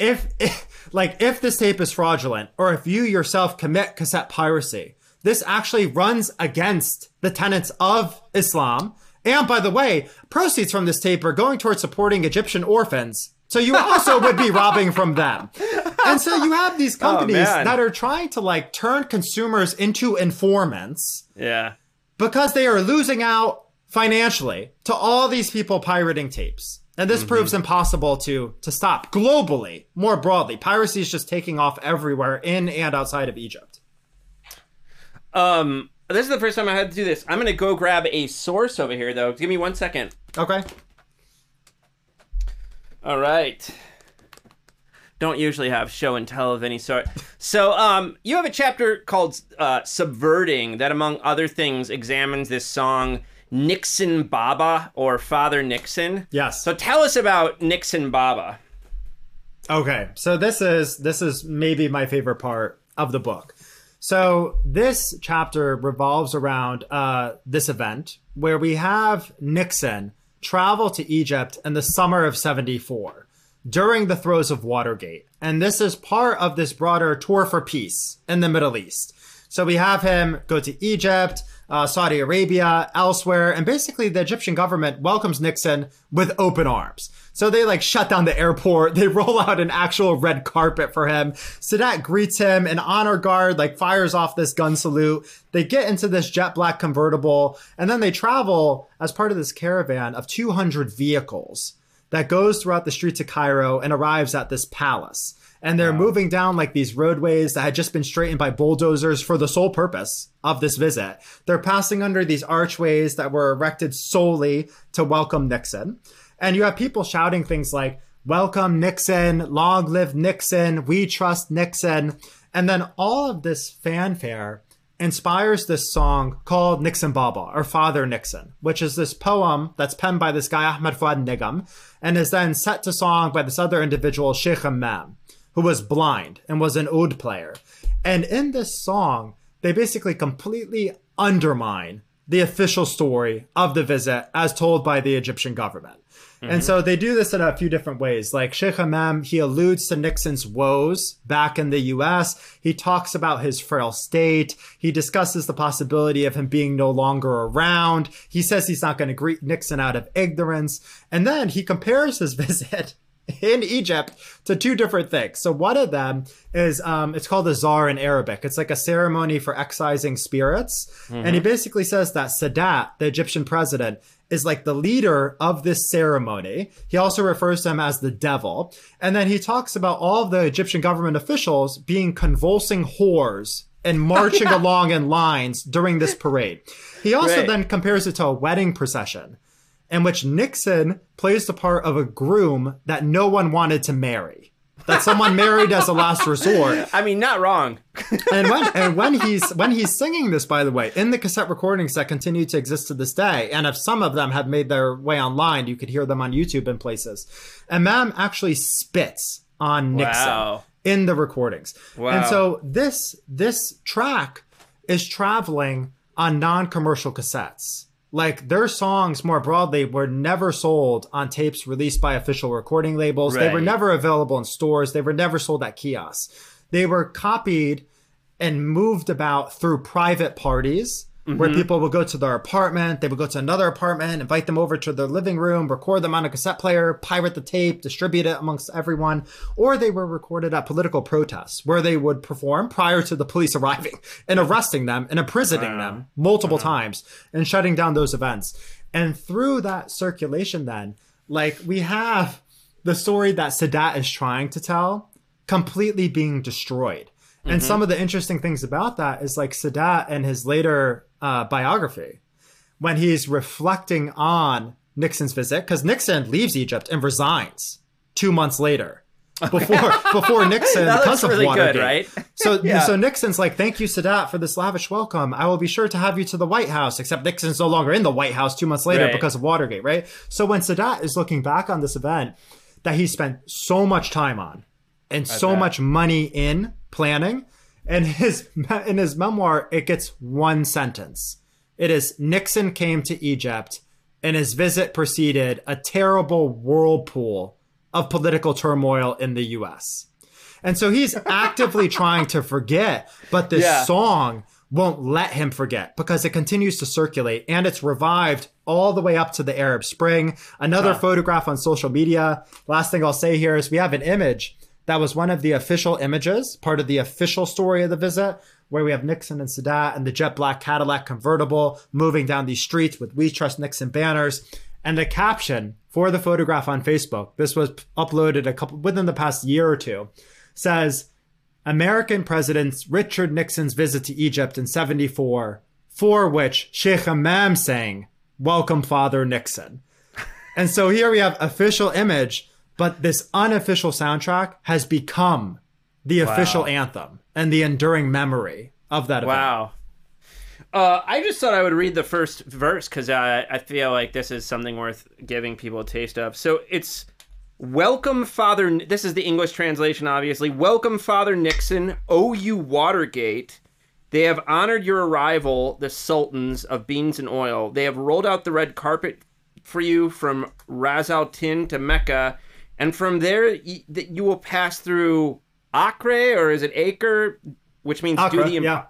if, if like if this tape is fraudulent or if you yourself commit cassette piracy, this actually runs against the tenets of Islam. And by the way, proceeds from this tape are going towards supporting Egyptian orphans. So you also would be robbing from them. And so you have these oh, companies oh, that are trying to like turn consumers into informants. Yeah. Because they are losing out financially to all these people pirating tapes. And this mm-hmm. proves impossible to to stop globally, more broadly. Piracy is just taking off everywhere in and outside of Egypt. Um, this is the first time I had to do this. I'm gonna go grab a source over here, though. Give me one second. Okay. All right. Don't usually have show and tell of any sort. So, um, you have a chapter called uh, "Subverting" that, among other things, examines this song Nixon Baba or Father Nixon. Yes. So tell us about Nixon Baba. Okay, so this is this is maybe my favorite part of the book. So this chapter revolves around uh, this event where we have Nixon travel to Egypt in the summer of '74 during the throes of Watergate, and this is part of this broader tour for peace in the Middle East. So we have him go to Egypt uh, Saudi Arabia, elsewhere. And basically, the Egyptian government welcomes Nixon with open arms. So they like shut down the airport. They roll out an actual red carpet for him. Sadat greets him. An honor guard like fires off this gun salute. They get into this jet black convertible and then they travel as part of this caravan of 200 vehicles that goes throughout the streets of Cairo and arrives at this palace and they're wow. moving down like these roadways that had just been straightened by bulldozers for the sole purpose of this visit. They're passing under these archways that were erected solely to welcome Nixon. And you have people shouting things like, welcome Nixon, long live Nixon, we trust Nixon. And then all of this fanfare inspires this song called Nixon Baba or Father Nixon, which is this poem that's penned by this guy Ahmed Fuad Negm and is then set to song by this other individual, Sheikh Imam, who was blind and was an oud player. And in this song, they basically completely undermine the official story of the visit as told by the Egyptian government. Mm-hmm. And so they do this in a few different ways. Like Sheikh Imam, he alludes to Nixon's woes back in the US. He talks about his frail state. He discusses the possibility of him being no longer around. He says he's not going to greet Nixon out of ignorance. And then he compares his visit in Egypt to two different things. So one of them is um, it's called a zar in Arabic. It's like a ceremony for excising spirits, mm-hmm. and he basically says that Sadat, the Egyptian president, is like the leader of this ceremony. He also refers to him as the devil, and then he talks about all the Egyptian government officials being convulsing whores and marching along in lines during this parade. He also right. then compares it to a wedding procession in which Nixon plays the part of a groom that no one wanted to marry. That someone married as a last resort. I mean, not wrong. and when and when he's when he's singing this, by the way, in the cassette recordings that continue to exist to this day, and if some of them have made their way online, you could hear them on YouTube in places. And Mam actually spits on Nixon wow. in the recordings. Wow. And so this this track is traveling on non-commercial cassettes like their songs more broadly were never sold on tapes released by official recording labels. Right. They were never available in stores. They were never sold at kiosks. They were copied and moved about through private parties mm-hmm. where people would go to their apartment, they would go to another apartment, invite them over to their living room, record them on a cassette player, pirate the tape, distribute it amongst everyone, or they were recorded at political protests where they would perform prior to the police arriving and arresting them and imprisoning them multiple times and shutting down those events. And through that circulation, then, like we have the story that Sadat is trying to tell completely being destroyed. And mm-hmm. some of the interesting things about that is like Sadat and his later uh, biography when he's reflecting on Nixon's visit because Nixon leaves Egypt and resigns two months later. Before before Nixon because of really Watergate, good, right? so yeah. so Nixon's like, "Thank you, Sadat, for this lavish welcome. I will be sure to have you to the White House." Except Nixon's no longer in the White House two months later right. because of Watergate, right? So when Sadat is looking back on this event that he spent so much time on and I so bet. much money in planning, and his in his memoir, it gets one sentence. It is Nixon came to Egypt, and his visit preceded a terrible whirlpool of political turmoil in the U.S. And so he's actively trying to forget, but this yeah. song won't let him forget because it continues to circulate and it's revived all the way up to the Arab Spring. Another huh. photograph on social media. Last thing I'll say here is we have an image that was one of the official images, part of the official story of the visit, where we have Nixon and Sadat and the jet black Cadillac convertible moving down these streets with We Trust Nixon banners. And the caption for the photograph on Facebook, this was uploaded a couple within the past year or two, says American President Richard Nixon's visit to Egypt in 74, for which Sheikh Imam sang, Welcome Father Nixon. And so here we have official image but this unofficial soundtrack has become the wow. official anthem and the enduring memory of that event. Wow. Uh, I just thought I would read the first verse because I, I feel like this is something worth giving people a taste of. So it's Welcome, Father. This is the English translation, obviously. Welcome, Father Nixon. Oh, you Watergate. They have honored your arrival, the sultans of beans and oil. They have rolled out the red carpet for you from Ras Al Tin to Mecca and from there you, you will pass through Acre or is it Acre, which means Acre, do the yeah.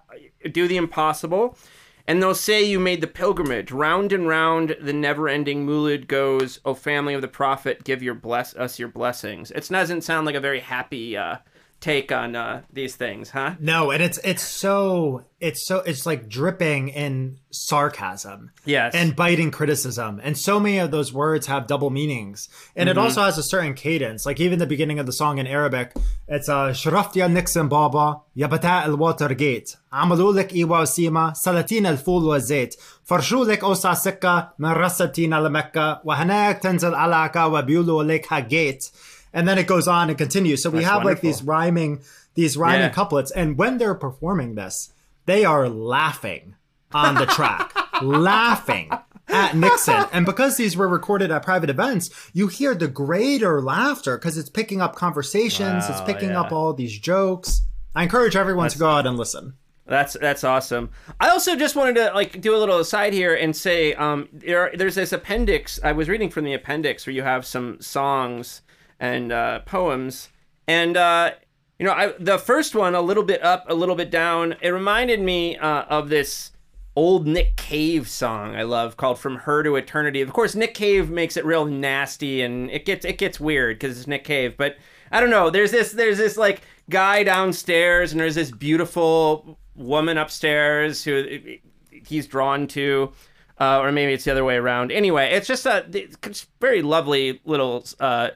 do the impossible. And they'll say you made the pilgrimage. Round and round the never-ending Mulid goes. O family of the Prophet, give your bless us your blessings. It doesn't sound like a very happy uh, take on uh, these things, huh? No, and it's it's so it's so it's like dripping in sarcasm, yes, and biting criticism, and so many of those words have double meanings, and mm-hmm. it also has a certain cadence. Like even the beginning of the song in Arabic, it's uh, "Sharaft ya Nixon Baba ya bata al Watergate عملوا لك إيوا وسيما سلطين الفول والزيت فرشوا لك أوسع سكة من رصتين لمكة وهناك تنزل علاقة وبيقولوا لك هاجيت and then it goes on and continues. So we That's have like these rhyming these rhyming Yeah. couplets, and when they're performing this, they are laughing on the track, laughing at Nixon. And because these were recorded at private events, you hear the greater laughter because it's picking up conversations, it's picking yeah. up all these jokes. I encourage everyone to go out and listen. That's that's awesome. I also just wanted to like do a little aside here and say um, there there's this appendix. I was reading from the appendix where you have some songs and uh, poems, and uh, you know I, the first one a little bit up, a little bit down. It reminded me uh, of this old Nick Cave song I love called "From Her to Eternity." Of course, Nick Cave makes it real nasty and it gets it gets weird because it's Nick Cave. But I don't know. There's this there's this like guy downstairs and there's this beautiful woman upstairs who he's drawn to. Uh, or maybe it's the other way around. Anyway, it's just a it's very lovely little uh,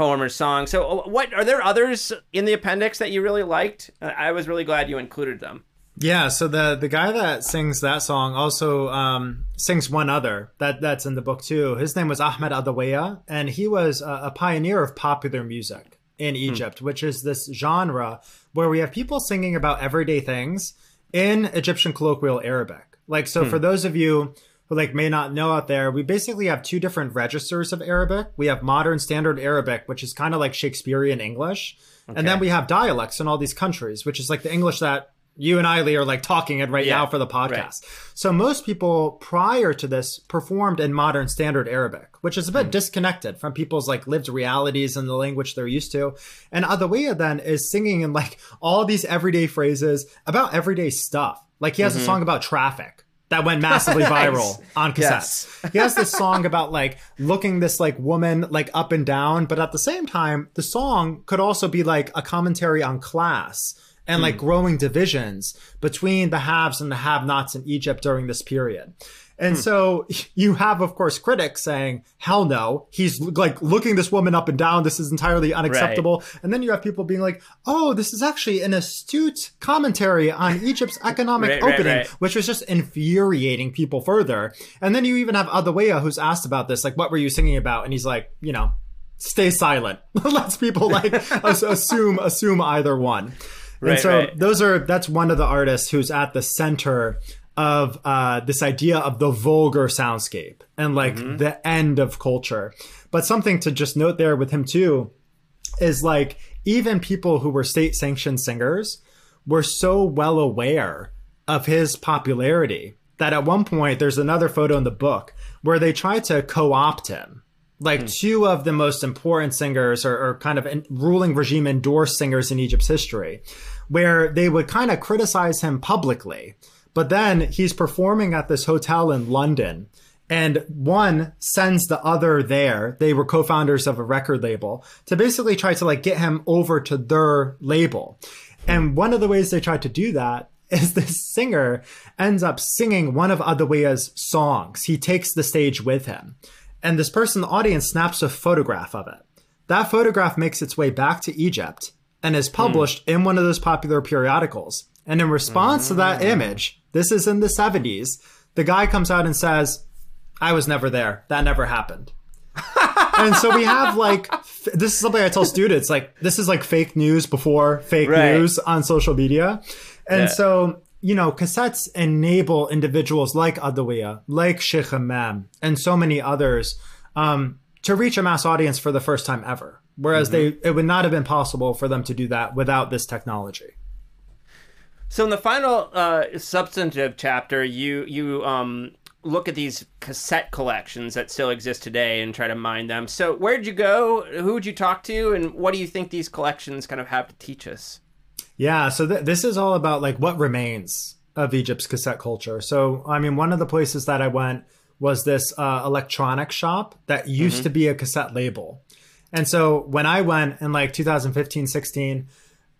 poem or song. So, uh, what are there others in the appendix that you really liked? Uh, I was really glad you included them. Yeah, so the the guy that sings that song also um, sings one other that that's in the book too. His name was Ahmed Adawiya, and he was a, a pioneer of popular music in Egypt, which is this genre where we have people singing about everyday things in Egyptian colloquial Arabic. Like, so for those of you who like may not know out there, we basically have two different registers of Arabic. We have modern standard Arabic, which is kind of like Shakespearean English, and then we have dialects in all these countries, which is like the English that you and I, Lee, are like talking in right Yeah, now for the podcast. So most people prior to this performed in modern standard Arabic, which is a bit hmm. disconnected from people's like lived realities and the language they're used to. And Adawiya then is singing in like all these everyday phrases about everyday stuff. Like he has a mm-hmm. song about traffic that went massively viral on cassettes. Yes. he has this song about like looking this like woman like up and down, but at the same time, the song could also be like a commentary on class and like hmm. growing divisions between the haves and the have-nots in Egypt during this period. And hmm. so you have, of course, critics saying, hell no, he's like looking this woman up and down. This is entirely unacceptable. And then you have people being like, oh, this is actually an astute commentary on Egypt's economic Right, right, opening, right. which was just infuriating people further. And then you even have Adawiya who's asked about this, like, what were you singing about? And he's like, you know, stay silent. Let's people like assume assume either one. and so right. those are that's one of the artists who's at the center of uh, this idea of the vulgar soundscape and like Mm-hmm. the end of culture. But something to just note there with him too is like even people who were state sanctioned singers were so well aware of his popularity that at one point there's another photo in the book where they tried to co-opt him like two of the most important singers or, or kind of en- ruling regime endorsed singers in Egypt's history, where they would kind of criticize him publicly. But then he's performing at this hotel in London, and one sends the other there. They were co-founders of a record label to basically try to like get him over to their label. And one of the ways they tried to do that is this singer ends up singing one of Adawiya's songs. He takes the stage with him. And this person in the audience snaps a photograph of it. That photograph makes its way back to Egypt and is hmm. published in one of those popular periodicals. And in response to that hmm. image, this is in the 70s, the guy comes out and says, I was never there. That never happened. and so we have like f- this is something I tell students like this is like fake news before fake Right. news on social media. And Yeah. so, you know, cassettes enable individuals like Adawiya, like Sheikh Imam, and so many others um, to reach a mass audience for the first time ever. Whereas they it would not have been possible for them to do that without this technology. So in the final uh, substantive chapter, you you um, look at these cassette collections that still exist today and try to mine them. So where'd you go? Who would you talk to? And what do you think these collections kind of have to teach us? Yeah, so th- this is all about like what remains of Egypt's cassette culture. So, I mean, one of the places that I went was this uh, electronic shop that used to be a cassette label. And so when I went in like 2015, 16,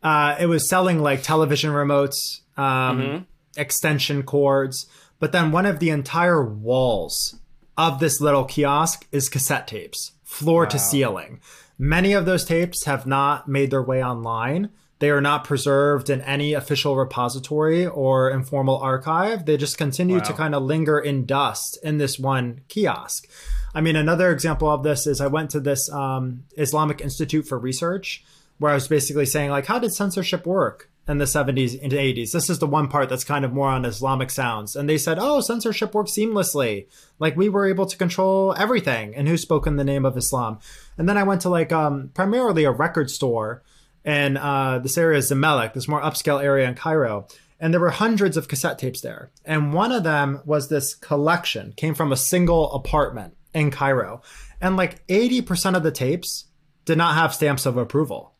uh, it was selling like television remotes, um, extension cords. But then one of the entire walls of this little kiosk is cassette tapes, floor to ceiling. Many of those tapes have not made their way online. They are not preserved in any official repository or informal archive. They just continue to kind of linger in dust in this one kiosk. I mean, another example of this is I went to this um, Islamic Institute for Research where I was basically saying, like, how did censorship work in the 70s and 80s? This is the one part that's kind of more on Islamic sounds. And they said, oh, censorship worked seamlessly. Like, we were able to control everything and who spoke in the name of Islam. And then I went to, like, um, primarily a record store in uh, this area, is Zamalek, this more upscale area in Cairo and there were hundreds of cassette tapes there. And one of them was this collection, came from a single apartment in Cairo. And like 80% of the tapes did not have stamps of approval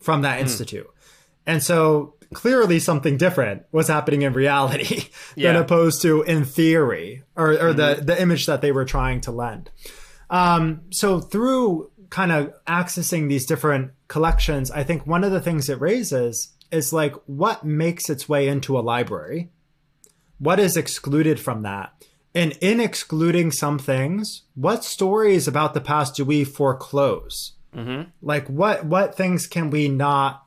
from that mm. institute. And so clearly something different was happening in reality yeah. than opposed to in theory or, or mm-hmm. the, the image that they were trying to lend. Um, so through kind of accessing these different collections, I think one of the things it raises is like what makes its way into a library? What is excluded from that? And in excluding some things, what stories about the past do we foreclose? Mm-hmm. Like what what things can we not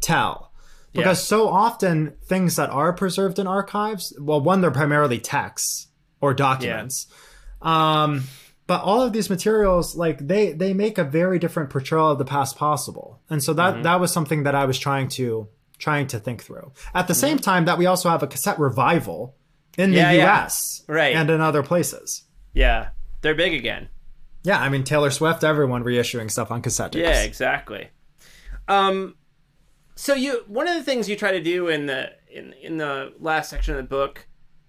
tell? Because yeah. so often things that are preserved in archives, well, one they're primarily texts or documents. Yeah. Um, but all of these materials, like they they make a very different portrayal of the past possible, and so that mm-hmm. that was something that I was trying to trying to think through. At the mm-hmm. same time that we also have a cassette revival in the yeah, US right. and in other places. Yeah. They're big again. Yeah, I mean Taylor Swift, everyone reissuing stuff on cassette. Yeah, exactly. Um so you one of the things you try to do in the in in the last section of the book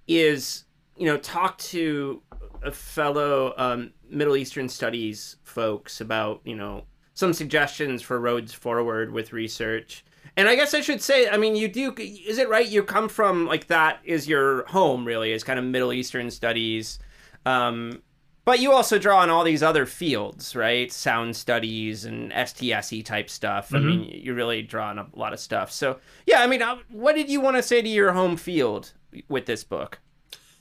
is, you know, talk to a fellow um, Middle Eastern studies folks about, you know, some suggestions for roads forward with research. And I guess I should say, I mean, you do, is it right? You come from, like, that is your home, really, is kind of Middle Eastern studies. Um, but you also draw on all these other fields, right? Sound studies and STSE type stuff. Mm-hmm. I mean, you really draw on a lot of stuff. So, yeah, I mean, uh, what did you want to say to your home field with this book?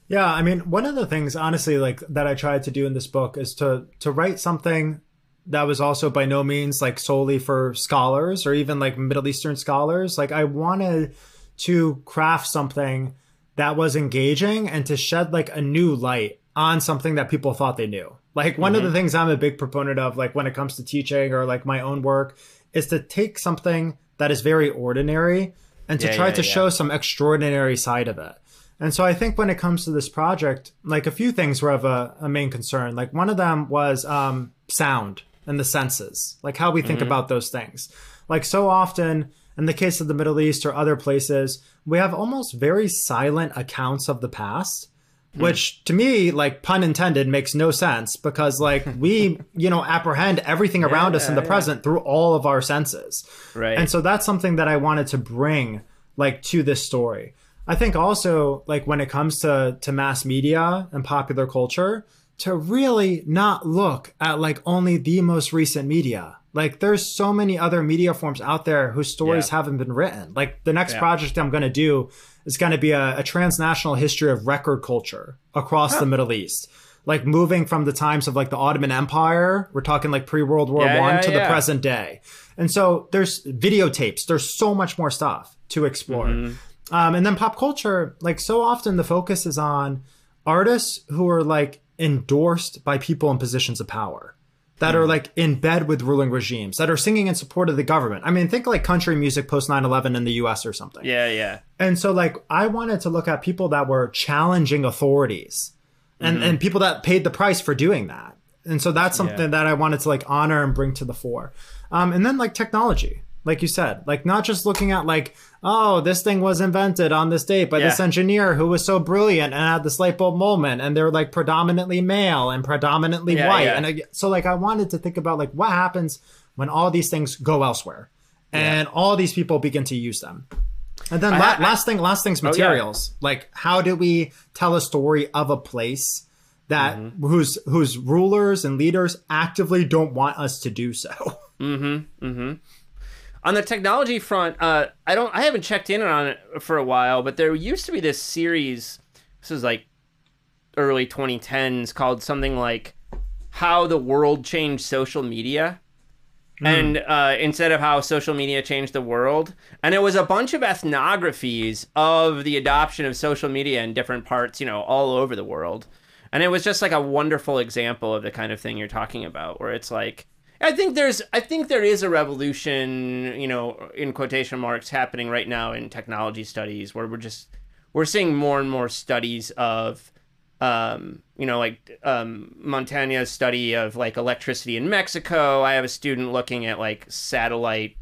Yeah, I mean, one of the things, honestly, like that I tried to do in this book is to to write something that was also by no means like solely for scholars or even like Middle Eastern scholars. Like I wanted to craft something that was engaging and to shed like a new light on something that people thought they knew. Like one mm-hmm. of the mm-hmm. things I'm a big proponent of, like when it comes to teaching or like my own work, is to take something that is very ordinary and to yeah, try yeah, to yeah. show some extraordinary side of it. And so I think when it comes to this project, like a few things were of a, a main concern. Like one of them was um, sound and the senses, like how we think mm-hmm. about those things. Like so often in the case of the Middle East or other places, we have almost very silent accounts of the past. Hmm. Which to me, like pun intended, makes no sense because like we, you know, apprehend everything around us in the yeah. present through all of our senses. Right. And so that's something that I wanted to bring like to this story. I think also like when it comes to to mass media and popular culture, to really not look at like only the most recent media. Like there's so many other media forms out there whose stories yeah. haven't been written. Like the next yeah. project I'm going to do is going to be a, a, transnational history of record culture across huh. the Middle East. Like moving from the times of like the Ottoman Empire, we're talking like pre World War yeah, One to the present day. And so there's videotapes. There's so much more stuff to explore. Mm-hmm. Um, and then pop culture, like so often the focus is on artists who are like endorsed by people in positions of power that are hmm. like in bed with ruling regimes that are singing in support of the government. I mean, think like country music post 9/11 in the US or something. Yeah, yeah. And so like I wanted to look at people that were challenging authorities and mm-hmm. and people that paid the price for doing that. And so that's something yeah. that I wanted to like honor and bring to the fore. Um, and then like technology like you said like not just looking at like oh this thing was invented on this date by yeah. this engineer who was so brilliant and had this light bulb moment and they're like predominantly male and predominantly yeah, white. yeah. and I, so like i wanted to think about like what happens when all these things go elsewhere and all these people begin to use them. And then la- last thing last thing's materials. Oh, like how do we tell a story of a place that mm-hmm. whose whose rulers and leaders actively don't want us to do so? Mm-hmm. Mm-hmm on the technology front, uh, I don't, I haven't checked in on it for a while, but there used to be this series. This is like early 2010s, called something like "How the World Changed Social Media," mm. and uh, instead of how social media changed the world, and it was a bunch of ethnographies of the adoption of social media in different parts, you know, all over the world. And it was just like a wonderful example of the kind of thing you're talking about, where it's like, I think there's, I think there is a revolution, you know, in quotation marks, happening right now in technology studies, where we're just, we're seeing more and more studies of, um, you know, like um, Montaño's study of like electricity in Mexico. I have a student looking at like satellite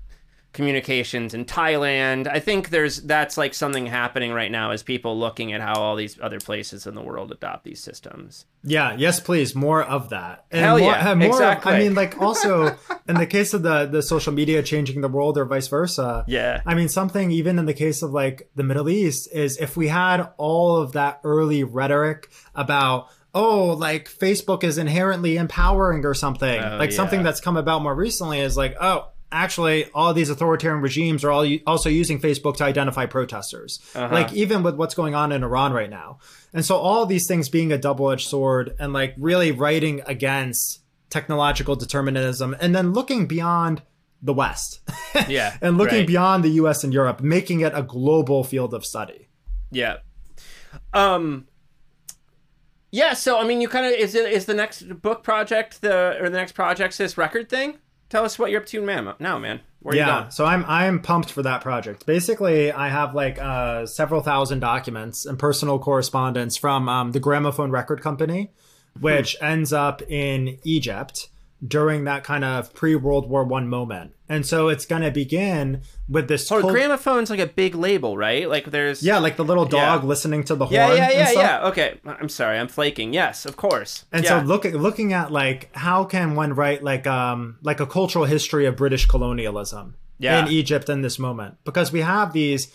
communications in Thailand. I think there's that's like something happening right now as people looking at how all these other places in the world adopt these systems. Yeah, yes, please, more of that. And Hell more, yeah, uh, more exactly. I mean, like also in the case of the the social media changing the world or vice versa. Yeah. I mean, something even in the case of like the Middle East is if we had all of that early rhetoric about oh, like Facebook is inherently empowering or something. Oh, like yeah. something that's come about more recently is like, oh, actually all these authoritarian regimes are all also using Facebook to identify protesters. Uh-huh. Like even with what's going on in Iran right now. And so all these things being a double-edged sword and like really writing against technological determinism and then looking beyond the West. Yeah, and looking right. beyond the US and Europe, making it a global field of study. Yeah. Um Yeah, so I mean you kind of is it is the next book project the or the next project this record thing? Tell us what you're up to man, now, man. Where yeah, so I'm I'm pumped for that project. Basically, I have like uh, several thousand documents and personal correspondence from um, the Gramophone Record Company, which Hmm. ends up in Egypt during that kind of pre World War One moment. And so it's going to begin with this. Oh, cult- gramophone's like a big label, right? Like there's yeah, like the little dog Yeah. listening to the horn. Yeah, yeah, yeah, yeah. Okay. I'm sorry, I'm flaking. Yes, of course. And yeah. so looking looking at like how can one write like um like a cultural history of British colonialism Yeah. in Egypt in this moment because we have these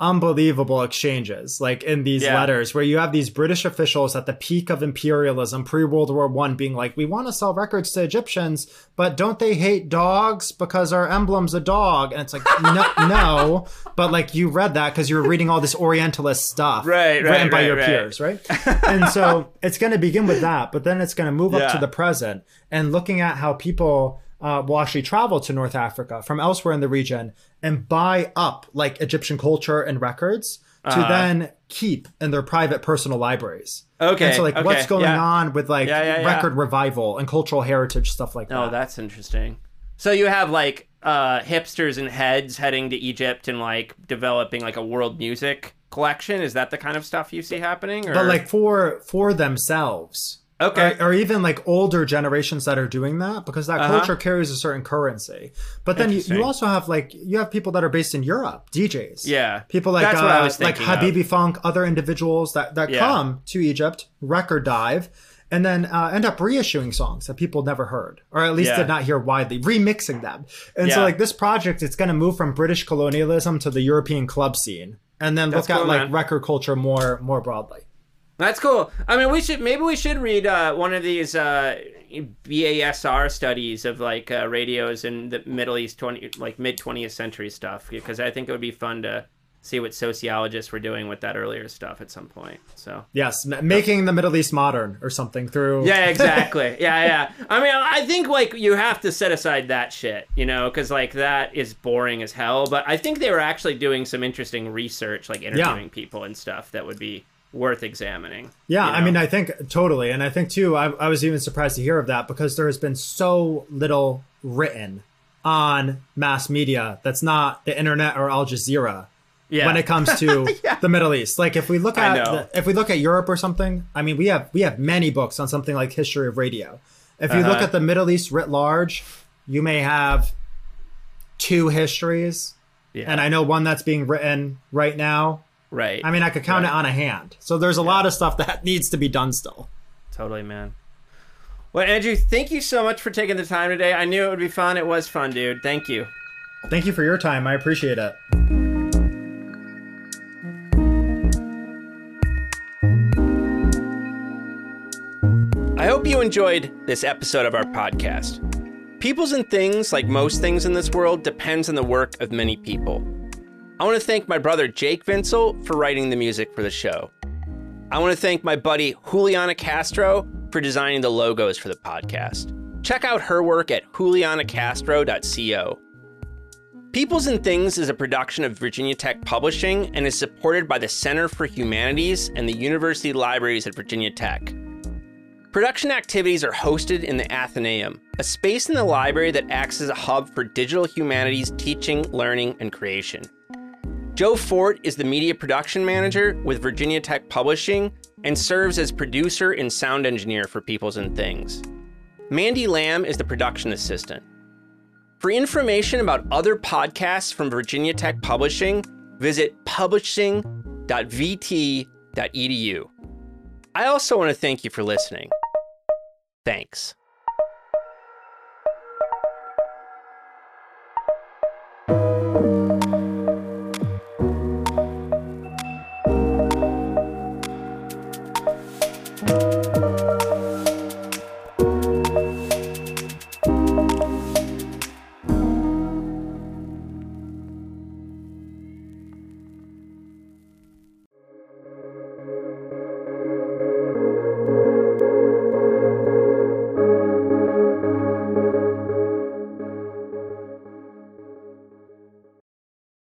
unbelievable exchanges like in these Yeah. letters where you have these British officials at the peak of imperialism pre World War 1 being like we want to sell records to Egyptians but don't they hate dogs because our emblem's a dog and it's like no no but like you read that cuz you were reading all this orientalist stuff Right, right, written by right, your right. peers right and so it's going to begin with that, but then it's going to move up to the present and looking at how people uh, will actually travel to North Africa from elsewhere in the region and buy up like Egyptian culture and records to Uh-huh. then keep in their private personal libraries. Okay, And so like okay, what's going yeah. on with like Yeah, yeah, record revival and cultural heritage stuff like that. Oh, that's interesting. So you have like uh hipsters and heads heading to Egypt and like developing like a world music collection. Is that the kind of stuff you see happening? Or But like for for themselves. Okay. Or, or even like older generations that are doing that because that Uh-huh. culture carries a certain currency. But then you, you also have like you have people that are based in Europe, DJs. Yeah. People like uh, what I was like thinking of. Habibi Funk, other individuals that that Yeah. come to Egypt, record dive, and then uh, end up reissuing songs that people never heard or at least Yeah. did not hear widely, remixing them. And so like this project, it's going to move from British colonialism to the European club scene, and then That's look at cool, like man. record culture more more broadly. That's cool. I mean, we should maybe we should read uh, one of these uh, BASR studies of like uh, radios in the Middle East twenty like mid twentieth century stuff because I think it would be fun to see what sociologists were doing with that earlier stuff at some point. So Yes, m- making the Middle East modern or something through. yeah, exactly. yeah, yeah. I mean, I think like you have to set aside that shit, you know, because like that is boring as hell. But I think they were actually doing some interesting research, like interviewing people and stuff that would be worth examining. Yeah, you I mean, I think totally. And I think, too, I, I was even surprised to hear of that because there has been so little written on mass media that's not the internet or Al Jazeera yeah. when it comes to the Middle East. Like if we look at the, if we look at Europe or something, I mean, we have we have many books on something like history of radio. If you look Uh-huh. at the Middle East writ large, you may have two histories, yeah. and I know one that's being written right now. Right. I mean, I could count Right. it on a hand. So there's a lot of stuff that needs to be done still. Totally, man. Well, Andrew, thank you so much for taking the time today. I knew it would be fun. It was fun, dude. Thank you. Thank you for your time. I appreciate it. I hope you enjoyed this episode of our podcast. Peoples and things, like most things in this world, depends on the work of many people. I want to thank my brother Jake Vinsel for writing the music for the show. I want to thank my buddy Juliana Castro for designing the logos for the podcast. Check out her work at julianacastro.co. Peoples and Things is a production of Virginia Tech Publishing and is supported by the Center for Humanities and the University Libraries at Virginia Tech. Production activities are hosted in the Athenaeum, a space in the library that acts as a hub for digital humanities teaching, learning, and creation. Joe Fort is the media production manager with Virginia Tech Publishing and serves as producer and sound engineer for Peoples and Things. Mandy Lamb is the production assistant. For information about other podcasts from Virginia Tech Publishing, visit publishing.vt.edu. I also want to thank you for listening. Thanks.